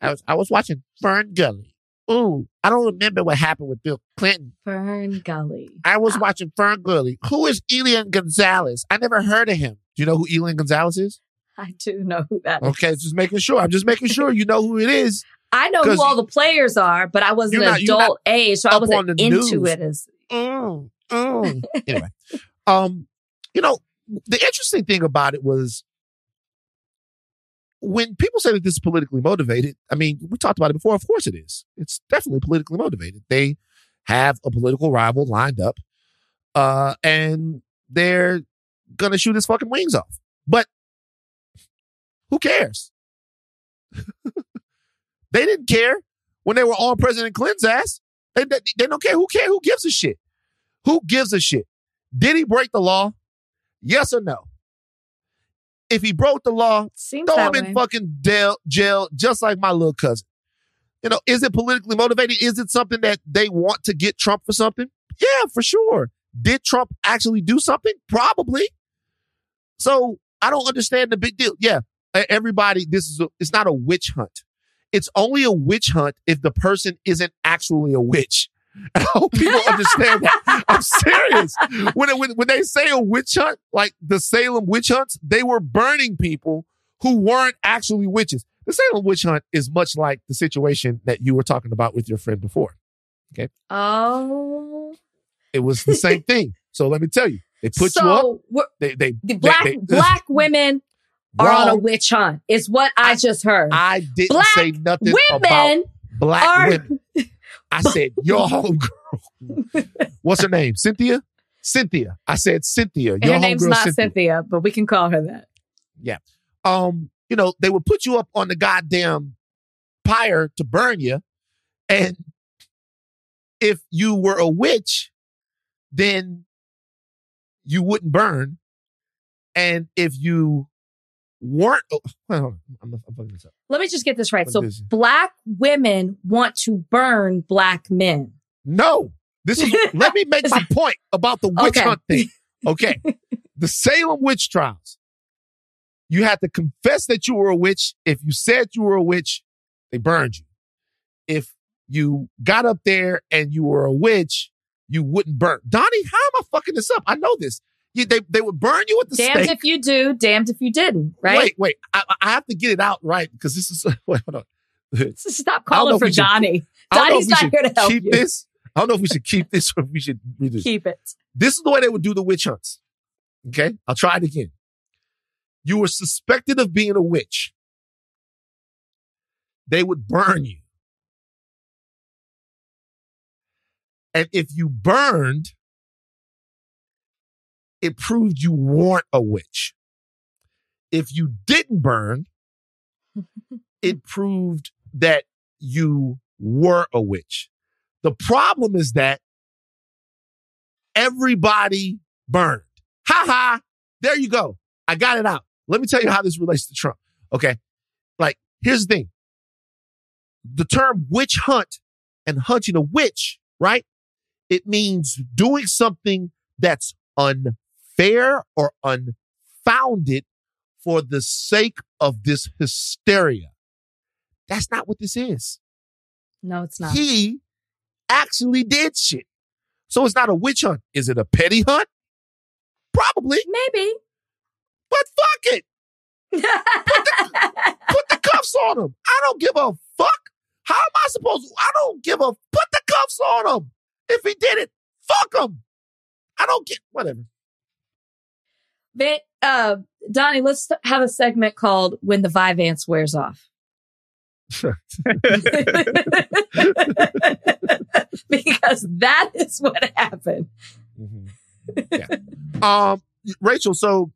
I was I was watching Fern Gully. Ooh, I don't remember what happened with Bill Clinton. Fern Gully. I was Ah. watching Fern Gully. Who is Elian Gonzalez? I never heard of him. Do you know who Elian Gonzalez is? I do know who that is. Okay, just making sure. I'm just making sure you know who it is. I know who all the players are, but I wasn't not- adult age, so I wasn't into news. it as Mm, mm. anyway, um, you know, the interesting thing about it was when people say that this is politically motivated. I mean, we talked about it before. Of course, it is. It's definitely politically motivated. They have a political rival lined up, uh, and they're gonna shoot his fucking wings off. But who cares? they didn't care when they were on President Clinton's ass. They, they, they don't care. Who care? Who gives a shit? Who gives a shit? Did he break the law? Yes or no? If he broke the law, seems throw him way. in fucking jail, jail, just like my little cousin. You know, is it politically motivated? Is it something that they want to get Trump for something? Yeah, for sure. Did Trump actually do something? Probably. So I don't understand the big deal. Yeah, everybody, this is a, it's not a witch hunt. It's only a witch hunt if the person isn't actually a witch. I hope people understand that. I'm serious. When, when when they say a witch hunt, like the Salem witch hunts, they were burning people who weren't actually witches. The Salem witch hunt is much like the situation that you were talking about with your friend before. Okay. Oh. It was the same thing. So let me tell you, they put so you up. They they the black they- black women are on a witch hunt. Is what I, just heard. I didn't Black say nothing about women black are women. I said your homegirl. What's her name? Cynthia. Cynthia. I said Cynthia. Your her name's not Cynthia. Cynthia, but we can call her that. Yeah. Um, you know, they would put you up on the goddamn pyre to burn you, and if you were a witch, then you wouldn't burn, and if you weren't, oh, I'm, I'm fucking this up. Let me just get this right. What So black women want to burn black men. No, this is. let me make my point about the witch Okay. hunt thing. Okay, the Salem witch trials. You had to confess that you were a witch. If you said you were a witch, they burned you. If you got up there and you were a witch, you wouldn't burn. Donnie, how am I fucking this up? I know this. You, they they would burn you at the Damned stake. if you do, damned if you didn't, right? Wait, wait. I, I have to get it out right because this is. Wait, hold on. Stop I don't know calling for should- Donnie. Don't Donnie's not here to help keep you. this. I don't know if we should keep this or if we should read this. Keep it. This is the way they would do the witch hunts. Okay, I'll try it again. You were suspected of being a witch. They would burn you. And if you burned, it proved you weren't a witch. If you didn't burn, it proved that you were a witch. The problem is that everybody burned. Ha ha. There you go. I got it out. Let me tell you how this relates to Trump. Okay. Like, here's the thing. The term witch hunt and hunting a witch, right? It means doing something that's unfair or unfounded for the sake of this hysteria. That's not what this is No, it's not. he actually did shit. So it's not a witch hunt. Is it a petty hunt? Probably, Maybe. but fuck it. Put the cuffs on him. I don't give a fuck. How am I supposed to? I don't give a put the cuffs on him. If he did it, fuck him. I don't get whatever. Uh, Donnie, let's have a segment called "When the Vyvanse Wears Off." because that is what happened. Yeah. Um, Rachel, so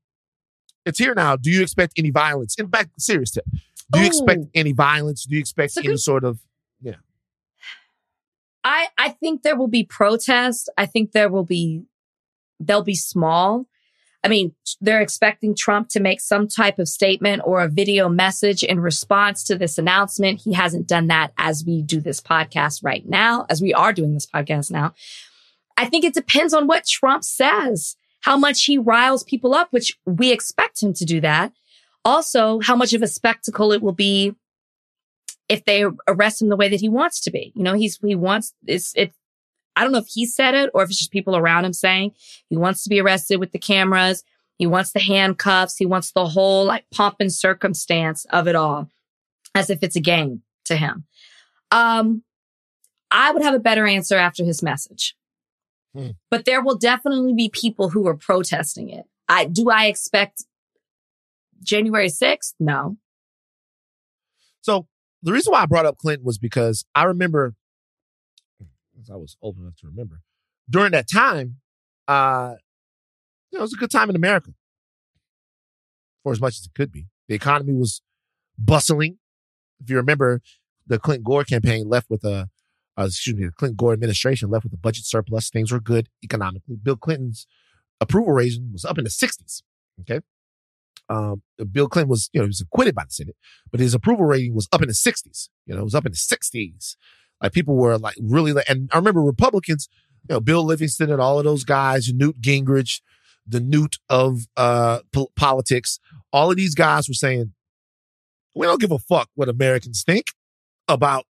it's here now. Do you expect any violence? In fact, serious tip. Do you expect any violence? Do you expect any good- sort of yeah? I I think there will be protests. I think there will be they'll be small. I mean, they're expecting Trump to make some type of statement or a video message in response to this announcement. He hasn't done that as we do this podcast right now, as we are doing this podcast now. I think it depends on what Trump says, how much he riles people up, which we expect him to do that. Also, how much of a spectacle it will be if they arrest him the way that he wants to be. You know, he's, he wants, it's, it, I don't know if he said it or if it's just people around him saying he wants to be arrested with the cameras. He wants the handcuffs. He wants the whole like pomp and circumstance of it all as if it's a game to him. Um, I would have a better answer after his message, Hmm. but there will definitely be people who are protesting it. I, do I expect January 6th? No. So the reason why I brought up Clinton was because I remember, I was old enough to remember, during that time, uh, you know, it was a good time in America for as much as it could be. The economy was bustling. If you remember, the Clinton Gore campaign left with a, uh, excuse me, the Clinton Gore administration left with a budget surplus. Things were good economically. Bill Clinton's approval rating was up in the 60s. Okay. Um, Bill Clinton was, you know, he was acquitted by the Senate, but his approval rating was up in the 60s. You know, it was up in the 60s. Like people were like really, and I remember Republicans, you know, Bill Livingston and all of those guys, Newt Gingrich, the Newt of uh po- politics, all of these guys were saying, we don't give a fuck what Americans think about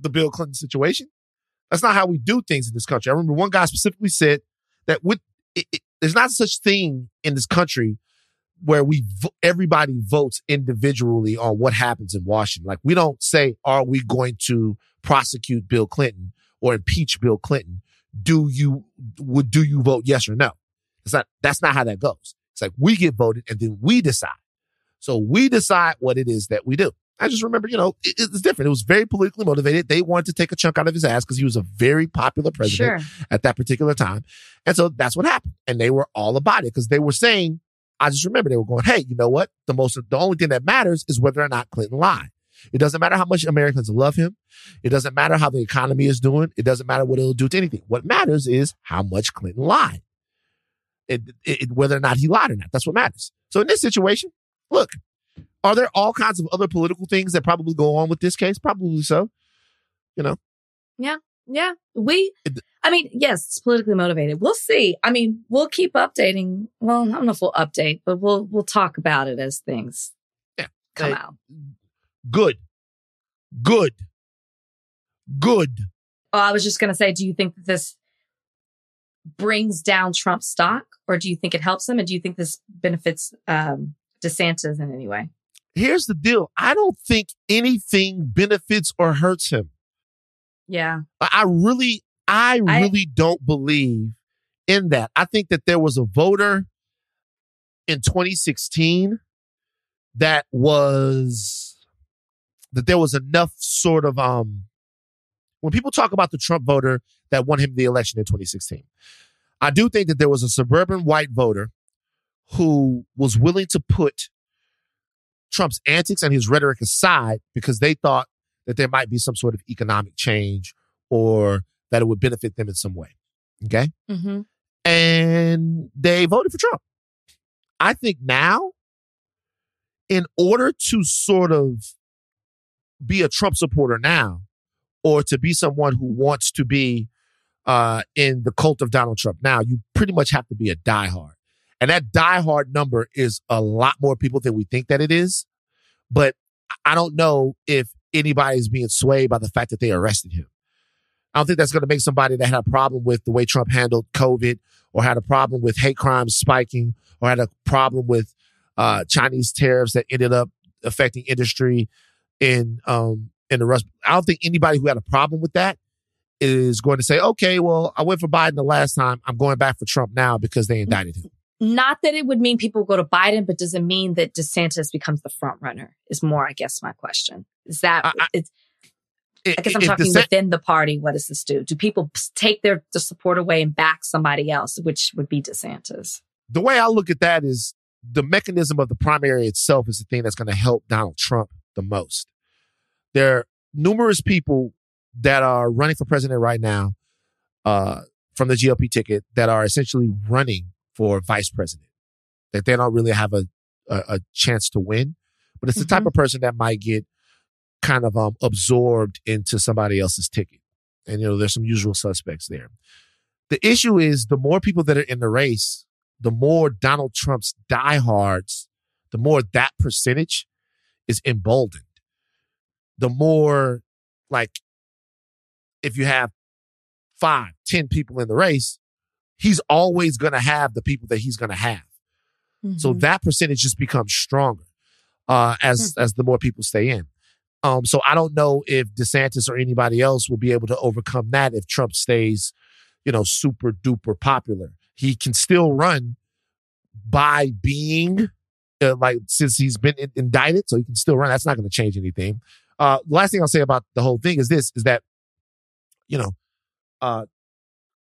the Bill Clinton situation. That's not how we do things in this country. I remember one guy specifically said that with it, it, there's not such thing in this country where we everybody votes individually on what happens in Washington. Like we don't say, "Are we going to prosecute Bill Clinton or impeach Bill Clinton?" Do you would do you vote yes or no? It's not. That's not how that goes. It's like we get voted and then we decide. So we decide what it is that we do. I just remember, you know, it, it's different. It was very politically motivated. They wanted to take a chunk out of his ass because he was a very popular president Sure. at that particular time. And so that's what happened. And they were all about it because they were saying, I just remember they were going, Hey, you know what? The most, the only thing that matters is whether or not Clinton lied. It doesn't matter how much Americans love him. It doesn't matter how the economy is doing. It doesn't matter what it'll do to anything. What matters is how much Clinton lied. It, it, it- whether or not he lied or not. That's what matters. So in this situation, look, are there all kinds of other political things that probably go on with this case? Probably so. You know? Yeah. We, I mean, yes, it's politically motivated. We'll see. I mean, we'll keep updating. Well, I don't know if we'll update, but we'll, we'll talk about it as things Yeah. come Hey, out. Good. Good. Good. Oh, I was just going to say, do you think that this brings down Trump's stock or do you think it helps him? And do you think this benefits um, DeSantis in any way? Here's the deal. I don't think anything benefits or hurts him. Yeah. I I really, I I- really don't believe in that. I think that there was a voter in 2016 that was that there was enough sort of um when people talk about the Trump voter that won him the election in 2016. I do think that there was a suburban white voter who was willing to put Trump's antics and his rhetoric aside because they thought that there might be some sort of economic change or that it would benefit them in some way. Okay. Mm-hmm. And they voted for Trump. I think now, in order to sort of be a Trump supporter now, or to be someone who wants to be uh, in the cult of Donald Trump now, you pretty much have to be a diehard. And that diehard number is a lot more people than we think that it is. But I don't know if anybody's being swayed by the fact that they arrested him. I don't think that's going to make somebody that had a problem with the way Trump handled COVID or had a problem with hate crimes spiking or had a problem with uh, Chinese tariffs that ended up affecting industry in um, in the rest. I don't think anybody who had a problem with that is going to say, okay, well, I went for Biden the last time. I'm going back for Trump now because they indicted him. Not that it would mean people go to Biden, but does it mean that DeSantis becomes the front runner? Is more, I guess, my question. Is that I- I- it's? I guess I'm talking within the party. What does this do? Do people take their the support away and back somebody else, which would be DeSantis? the way I look at that is the mechanism of the primary itself is the thing that's going to help Donald Trump the most. There are numerous people that are running for president right now uh, from the GOP ticket that are essentially running for vice president, that they don't really have a, a, a chance to win. But it's the type of person that might get kind of um, absorbed into somebody else's ticket. And, you know, there's some usual suspects there. The issue is the more people that are in the race, the more Donald Trump's diehards, the more that percentage is emboldened. The more, like, if you have five, ten people in the race, he's always going to have the people that he's going to have. So Mhm. that percentage just becomes stronger uh, as as the more people stay in. Um, so I don't know if DeSantis or anybody else will be able to overcome that if Trump stays, you know, super duper popular. He can still run by being uh, like since he's been in- indicted, so he can still run. That's not going to change anything. Uh, last thing I'll say about the whole thing is this: is that you know, uh,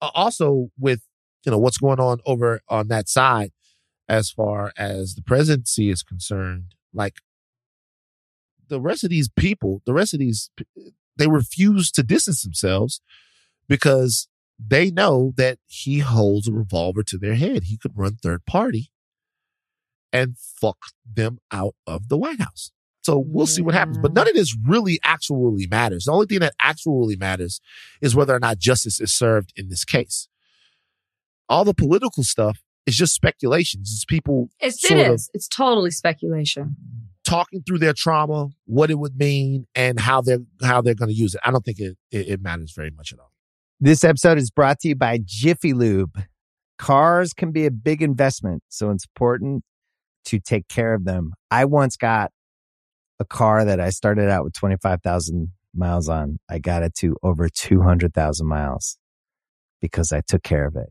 also with you know what's going on over on that side as far as the presidency is concerned, like the rest of these people, the rest of these, they refuse to distance themselves because they know that he holds a revolver to their head. He could run third party and fuck them out of the White House. So we'll see what happens. But none of this really actually matters. The only thing that actually matters is whether or not justice is served in this case. All the political stuff is just speculation. It's just people It's, it sort of- It's totally speculation. talking through their trauma, what it would mean, and how they're how they're going to use it. I don't think it, it it matters very much at all. This episode is brought to you by Jiffy Lube. Cars can be a big investment, so it's important to take care of them. I once got a car that I started out with 25,000 miles on. I got it to over 200,000 miles because I took care of it.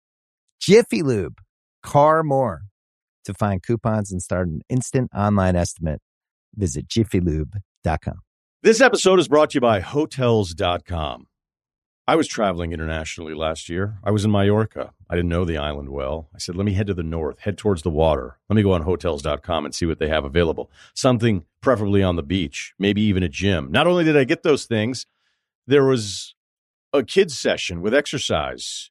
Jiffy Lube, car more. To find coupons and start an instant online estimate, visit jiffylube.com. This episode is brought to you by Hotels.com. I was traveling internationally last year. I was in Mallorca. I didn't know the island well. I said, let me head to the north, head towards the water. Let me go on hotels.com and see what they have available. Something preferably on the beach, maybe even a gym. Not only did I get those things, there was a kids session with exercise,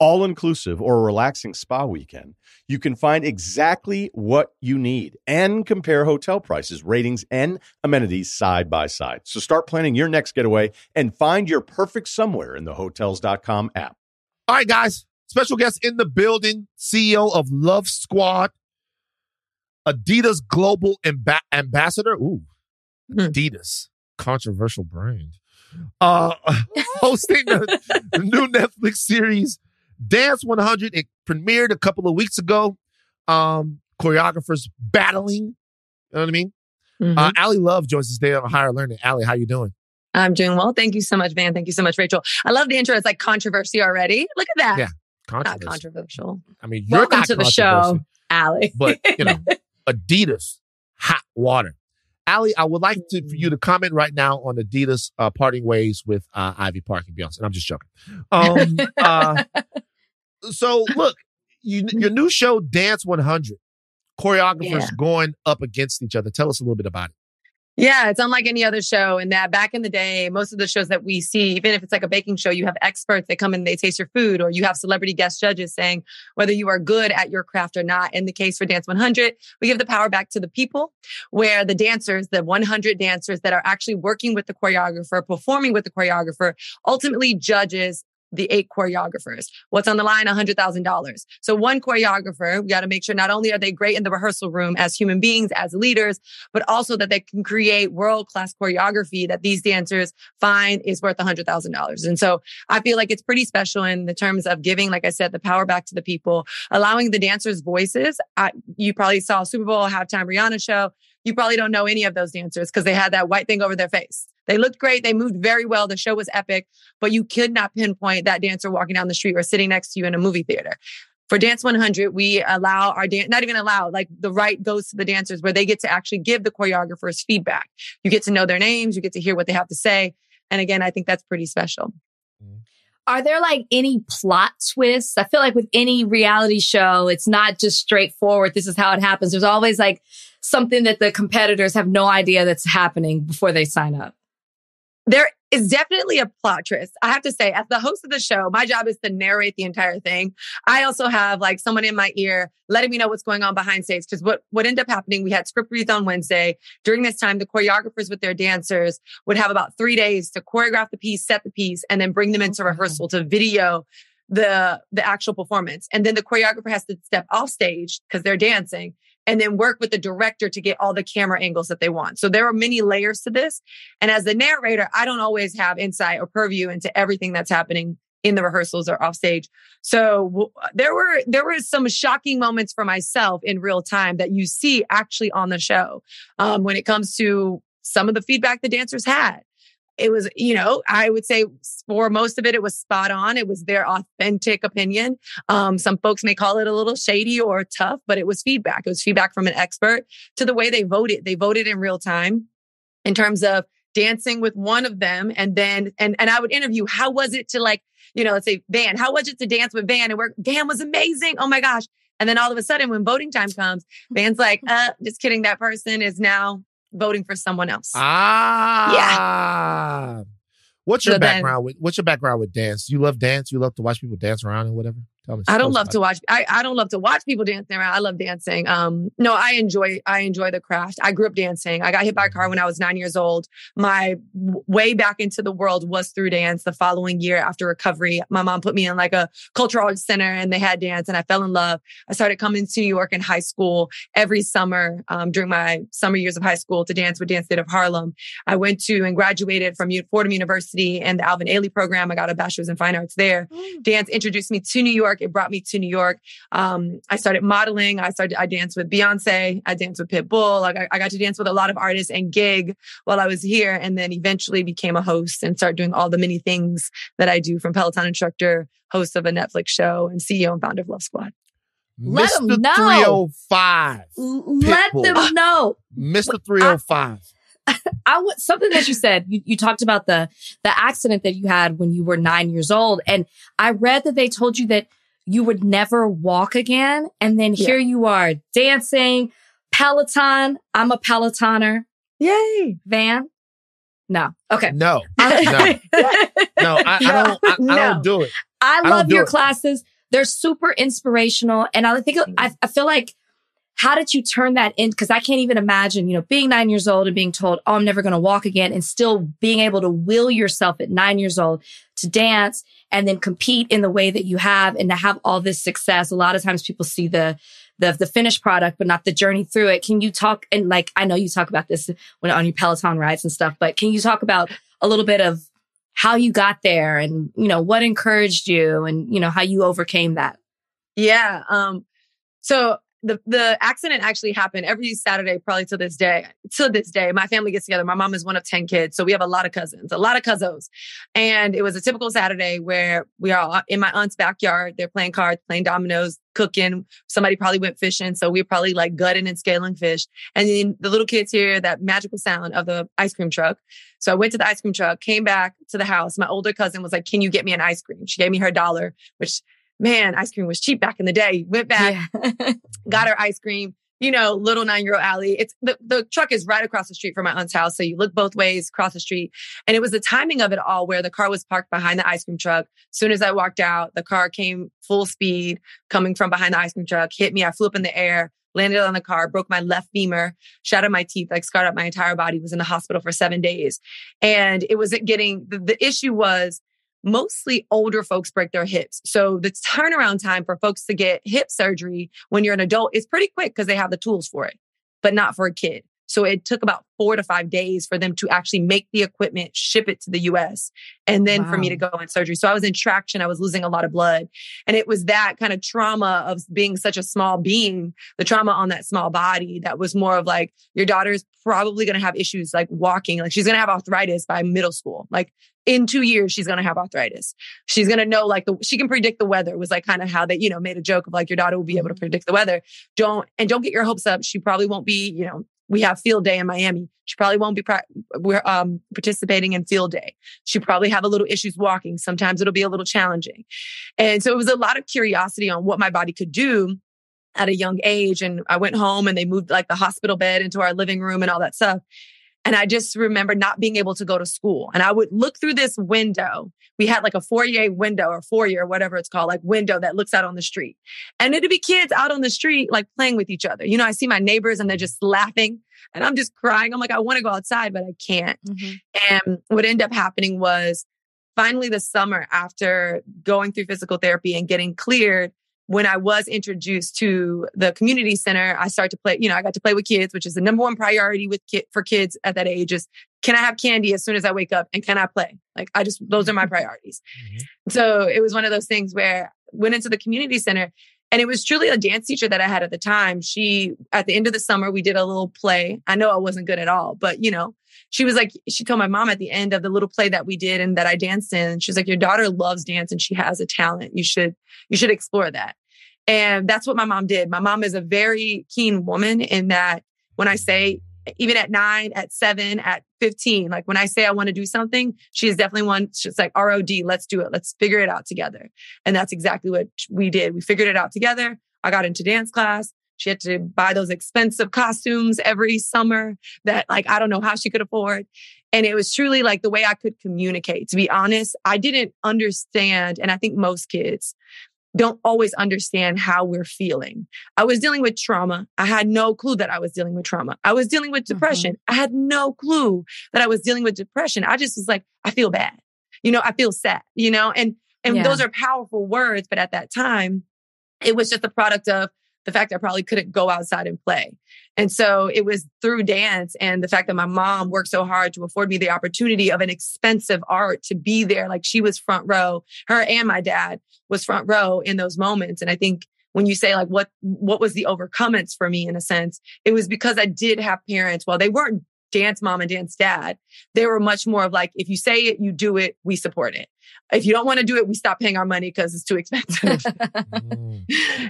all inclusive or a relaxing spa weekend, you can find exactly what you need and compare hotel prices, ratings, and amenities side by side. So start planning your next getaway and find your perfect somewhere in the hotels.com app. All right, guys. Special guest in the building, CEO of Love Squad, Adidas Global Amb- Ambassador. Ooh, Hmm. Adidas, controversial brand. Uh, hosting the, the new Netflix series Dance 100. It premiered a couple of weeks ago. Um, choreographers battling. You know what I mean? Mhm. Uh, Ally Love joins us today on Higher Learning. Ally, how you doing? I'm doing well. Thank you so much, Van. Thank you so much, Rachel. I love the intro. It's like controversy already. Look at that. Yeah, Not controversial. I mean, you're Welcome to the show, Ally. but you know, Adidas hot water. Ally, I would like to, for you to comment right now on Adidas uh, parting ways with uh, Ivy Park and Beyonce. And I'm just joking. Um, uh, so look, you, your mm-hmm. new show, Dance 100, choreographers Yeah. going up against each other. Tell us a little bit about it. Yeah, it's unlike any other show in that back in the day, most of the shows that we see, even if it's like a baking show, you have experts that come and they taste your food, or you have celebrity guest judges saying whether you are good at your craft or not. In the case for Dance 100, we give the power back to the people, where the dancers, the 100 dancers that are actually working with the choreographer, performing with the choreographer, ultimately judges the eight choreographers. What's on the line? $100,000. So one choreographer, we got to make sure not only are they great in the rehearsal room as human beings, as leaders, but also that they can create world class choreography that these dancers find is worth $100,000. And so I feel like it's pretty special in the terms of giving, like I said, the power back to the people, allowing the dancers voices. I, you probably saw Super Bowl halftime Rihanna show. You probably don't know any of those dancers because they had that white thing over their face. They looked great. They moved very well. The show was epic, but you could not pinpoint that dancer walking down the street or sitting next to you in a movie theater. For Dance 100, we allow our dance, not even allow, like the right goes to the dancers where they get to actually give the choreographers feedback. You get to know their names, you get to hear what they have to say. And again, I think that's pretty special. Mm-hmm. Are there like any plot twists? I feel like with any reality show, it's not just straightforward. This is how it happens. There's always like something that the competitors have no idea that's happening before they sign up. There is definitely a plot twist. I have to say, as the host of the show, my job is to narrate the entire thing. I also have like someone in my ear letting me know what's going on behind stage. Because what, what ended up happening, we had script reads on Wednesday. During this time, the choreographers with their dancers would have about three days to choreograph the piece, set the piece, and then bring them into rehearsal to video the the actual performance. And then the choreographer has to step off stage because they're dancing and then work with the director to get all the camera angles that they want. So there are many layers to this. And as the narrator, I don't always have insight or purview into everything that's happening in the rehearsals or off stage. So there were there were some shocking moments for myself in real time that you see actually on the show um, when it comes to some of the feedback the dancers had. It was, you know, I would say for most of it, it was spot on. It was their authentic opinion. Um, some folks may call it a little shady or tough, but it was feedback. It was feedback from an expert to the way they voted. They voted in real time in terms of dancing with one of them and then and and I would interview how was it to like, you know, let's say Van, how was it to dance with Van? And where Van was amazing. Oh my gosh. And then all of a sudden when voting time comes, Van's like, uh, just kidding, that person is now voting for someone else. Ah. Yeah. What's your so background then, with what's your background with dance? You love dance? You love to watch people dance around and whatever? I don't love to watch. I, I don't love to watch people dancing around. I love dancing. Um, no, I enjoy. I enjoy the craft. I grew up dancing. I got hit by a car when I was nine years old. My way back into the world was through dance. The following year after recovery, my mom put me in like a cultural arts center, and they had dance, and I fell in love. I started coming to New York in high school every summer um, during my summer years of high school to dance with Dance Theatre of Harlem. I went to and graduated from Fordham University and the Alvin Ailey program. I got a bachelor's in fine arts there. Mm. Dance introduced me to New York. It brought me to New York. Um, I started modeling. I started, I danced with Beyonce. I danced with Pitbull. Like I, I got to dance with a lot of artists and gig while I was here. And then eventually became a host and started doing all the many things that I do from Peloton instructor, host of a Netflix show and CEO and founder of Love Squad. Let Mr. them know. 305. Let Pitbull. them know. Mr. 305. I would something that you said. You, you talked about the the accident that you had when you were nine years old, and I read that they told you that you would never walk again, and then yeah. here you are dancing, Peloton. I'm a Pelotoner. Yay, Van. No. Okay. No. no. no. I, I don't. I, no. I, don't do it. I love I your classes. They're super inspirational, and I think I, I feel like how did you turn that in? Because I can't even imagine, you know, being nine years old and being told, oh, I'm never going to walk again and still being able to will yourself at nine years old to dance and then compete in the way that you have and to have all this success. A lot of times people see the, the, the finished product, but not the journey through it. Can you talk? And like, I know you talk about this when on your Peloton rides and stuff, but can you talk about a little bit of how you got there and, you know, what encouraged you and, you know, how you overcame that? Yeah. Um, so the the accident actually happened every Saturday, probably to this day. To this day, my family gets together. My mom is one of ten kids, so we have a lot of cousins, a lot of cousins. And it was a typical Saturday where we are in my aunt's backyard. They're playing cards, playing dominoes, cooking. Somebody probably went fishing, so we are probably like gutting and scaling fish. And then the little kids hear that magical sound of the ice cream truck. So I went to the ice cream truck, came back to the house. My older cousin was like, "Can you get me an ice cream?" She gave me her dollar, which man, ice cream was cheap back in the day. Went back, yeah. got her ice cream. You know, little nine year old Ally. It's the, the truck is right across the street from my aunt's house. So you look both ways, across the street. And it was the timing of it all where the car was parked behind the ice cream truck. As soon as I walked out, the car came full speed coming from behind the ice cream truck, hit me. I flew up in the air, landed on the car, broke my left femur, shattered my teeth, like scarred up my entire body, was in the hospital for seven days. And it wasn't getting, the, the issue was mostly older folks break their hips. So the turnaround time for folks to get hip surgery when you're an adult is pretty quick because they have the tools for it, but not for a kid. So it took about four to five days for them to actually make the equipment, ship it to the US, and then wow. for me to go in surgery. So I was in traction. I was losing a lot of blood. And it was that kind of trauma of being such a small being, the trauma on that small body that was more of like, your daughter's probably going to have issues like walking. Like she's going to have arthritis by middle school. Like in two years, she's going to have arthritis. She's going to know like the, she can predict the weather was like kind of how they, you know, made a joke of like your daughter will be able to mm-hmm. predict the weather. Don't, and don't get your hopes up. She probably won't be, you know, we have field day in Miami. She probably won't be we're um, participating in field day. She probably have a little issues walking. Sometimes it'll be a little challenging. And so it was a lot of curiosity on what my body could do at a young age. And I went home and they moved like the hospital bed into our living room and all that stuff. And I just remember not being able to go to school. And I would look through this window. We had like a foyer window or foyer, whatever it's called, like window that looks out on the street. And it'd be kids out on the street, like playing with each other. You know, I see my neighbors and they're just laughing and I'm just crying. I'm like, I want to go outside, but I can't. Mm-hmm. And what ended up happening was finally the summer after going through physical therapy and getting cleared, when I was introduced to the community center, I started to play, you know, I got to play with kids, which is the number one priority with ki- for kids at that age is can I have candy as soon as I wake up and can I play? Like I just, those are my priorities. Mm-hmm. So it was one of those things where went into the community center and it was truly a dance teacher that I had at the time. She, at the end of the summer, we did a little play. I know I wasn't good at all, but you know, she was like, she told my mom at the end of the little play that we did and that I danced in, she's like, your daughter loves dance and she has a talent. You should, you should explore that. And that's what my mom did. My mom is a very keen woman in that when I say even at nine, at seven, at 15. Like when I say I want to do something, she is definitely one. She's like, ROD, let's do it. Let's figure it out together. And that's exactly what we did. We figured it out together. I got into dance class. She had to buy those expensive costumes every summer that like I don't know how she could afford. And it was truly like the way I could communicate. To be honest, I didn't understand and I think most kids don't always understand how we're feeling. I was dealing with trauma. I had no clue that I was dealing with trauma. I was dealing with mm-hmm. depression. I had no clue that I was dealing with depression. I just was like, I feel bad. You know, I feel sad, you know, and, and Yeah. those are powerful words. But at that time, it was just a product of the fact I probably couldn't go outside and play. And so it was through dance and the fact that my mom worked so hard to afford me the opportunity of an expensive art to be there. Like she was front row, her and my dad was front row in those moments. And I think when you say like what what was the overcomings for me in a sense, it was because I did have parents. Well, they weren't dance mom and dance dad. They were much more of like, if you say it, you do it, we support it. If you don't want to do it, we stop paying our money because it's too expensive. Mm.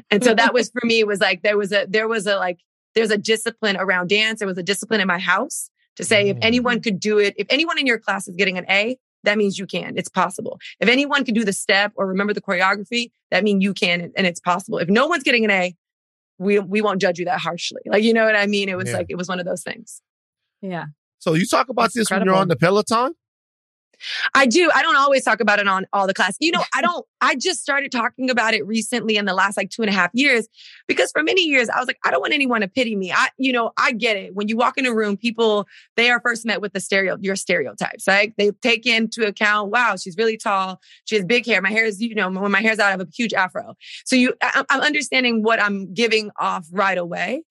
and so that was for me, it was like there was a there was a like there's a discipline around dance. There was a discipline in my house to say if Mm. anyone could do it, if anyone in your class is getting an A, that means you can. It's possible. If anyone can do the step or remember the choreography, that means you can and it's possible. If no one's getting an A, we we won't judge you that harshly. Like you know what I mean? It was Yeah. like it was one of those things. Yeah. So you talk about That's this when you're on the Peloton? I do. I don't always talk about it on all the class. You know, I don't, I just started talking about it recently in the last like two and a half years because for many years I was like, I don't want anyone to pity me. I, you know, I get it. When you walk in a room, people, they are first met with the stereo, your stereotypes, right? They take into account, wow, she's really tall. She has big hair. My hair is, you know, when my hair's out, I have a huge afro. So you, I, I'm understanding what I'm giving off right away.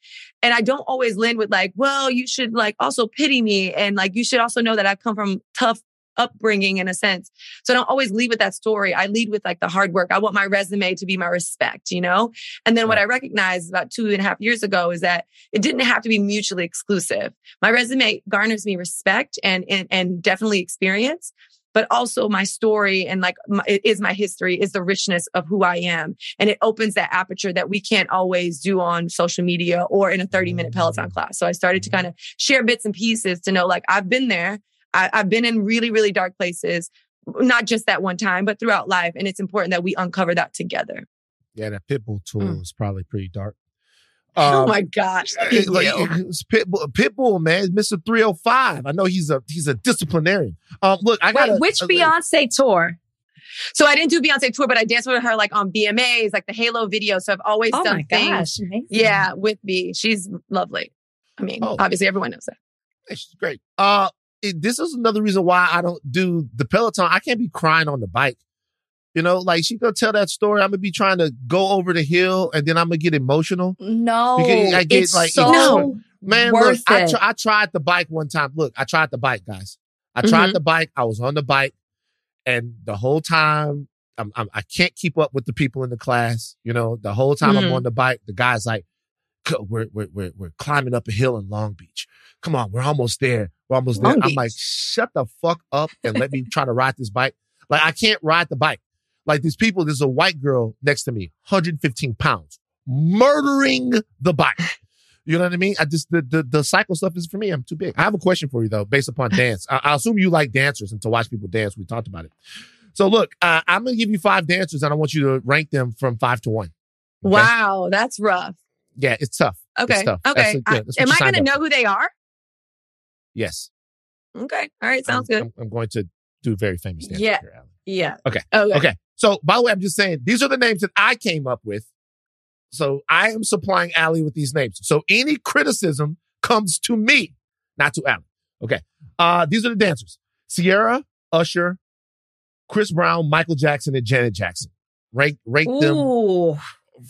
And I don't always lend with like, well, you should like also pity me. And like, you should also know that I come from tough upbringing in a sense. So I don't always lead with that story. I lead with like the hard work. I want my resume to be my respect, you know? And then what I recognized about two and a half years ago is that it didn't have to be mutually exclusive. My resume garners me respect and, and, and definitely experience. But also my story and like my, it is my history is the richness of who I am. And it opens that aperture that we can't always do on social media or in a 30 minute Peloton mm. class. So I started to mm-hmm. kind of share bits and pieces to know like I've been there. I, I've been in really, really dark places, not just that one time, but throughout life. And it's important that we uncover that together. Yeah, that Pitbull tool Mm. is probably pretty dark. oh Um, my gosh. like, it's Pitbull, Pitbull, man, Mr. 305. I know he's a he's a disciplinarian. Um, look, I got Wait, which Beyonce tour? So I didn't do Beyonce tour, but I danced with her like on BMAs, like the Halo video. So I've always Oh done my things. gosh. amazing. Yeah, with B. She's lovely. I mean, Oh. obviously everyone knows that. She's great. Uh, it, this is another reason why I don't do the Peloton. I can't be crying on the bike. You know, like she gonna tell that story. I'm gonna be trying to go over the hill, and then I'm gonna get emotional. No, Because I get, it's like, so No. Man, look, I, tr- I tried the bike one time. Look, I tried the bike, guys. I tried Mhm. the bike. I was on the bike, and the whole time I'm, I'm I can't keep up with the people in the class. You know, the whole time I'm Mhm. on the bike, the guy's like, "Co- "We're we're we're we're climbing up a hill in Long Beach. Come on, we're almost there. We're almost there." Long I'm Beach. like, "Shut the fuck up and let me try to ride this bike." Like I can't ride the bike. Like these people, there's a white girl next to me, 115 pounds, murdering the bike. You know what I mean? I just the, the the cycle stuff is for me. I'm too big. I have a question for you though, based upon dance. I, I assume you like dancers and to watch people dance. We talked about it. So look, uh, I'm gonna give you five dancers, and I want you to rank them from five to one. Okay? Wow, that's rough. Yeah, it's tough. It's Okay. tough. Okay. I- Yeah, that's what am I going to know for. who they are? Yes. Okay. All right. Sounds I'm, good. I'm, I'm going to do very famous dancers. Yeah. here, Yeah. Okay. Okay. So, by the way, I'm just saying these are the names that I came up with. So I am supplying Ally with these names. So any criticism comes to me, not to Ally. Okay. Uh, these are the dancers: Ciara, Usher, Chris Brown, Michael Jackson, and Janet Jackson. Rate them Ooh.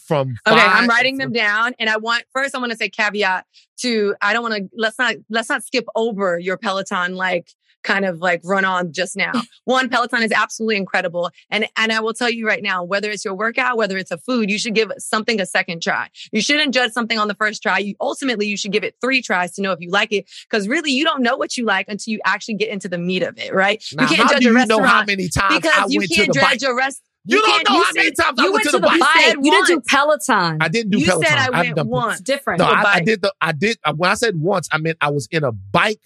From. Okay, I'm writing them down, and I want first. I want to say caveat to. I don't want to. Let's not. Let's not skip over your Peloton like kind of like run on just now. One, Peloton is absolutely incredible, and and I will tell you right now, whether it's your workout, whether it's a food, you should give something a second try. You shouldn't judge something on the first try. You ultimately you should give it three tries to know if you like it, because really you don't know what you like until you actually get into the meat of it. Right? Now, you can't how judge do a you restaurant know how many times I you went to can't judge a rest. You, don't can't- know you how many times I went went to to the the bike. bike. said You didn't do. Peloton. I didn't do You Peloton. said I I've went done- once. It's different. No, I, a I, I bike. did the. I did uh, when I said once, I meant I was in a bike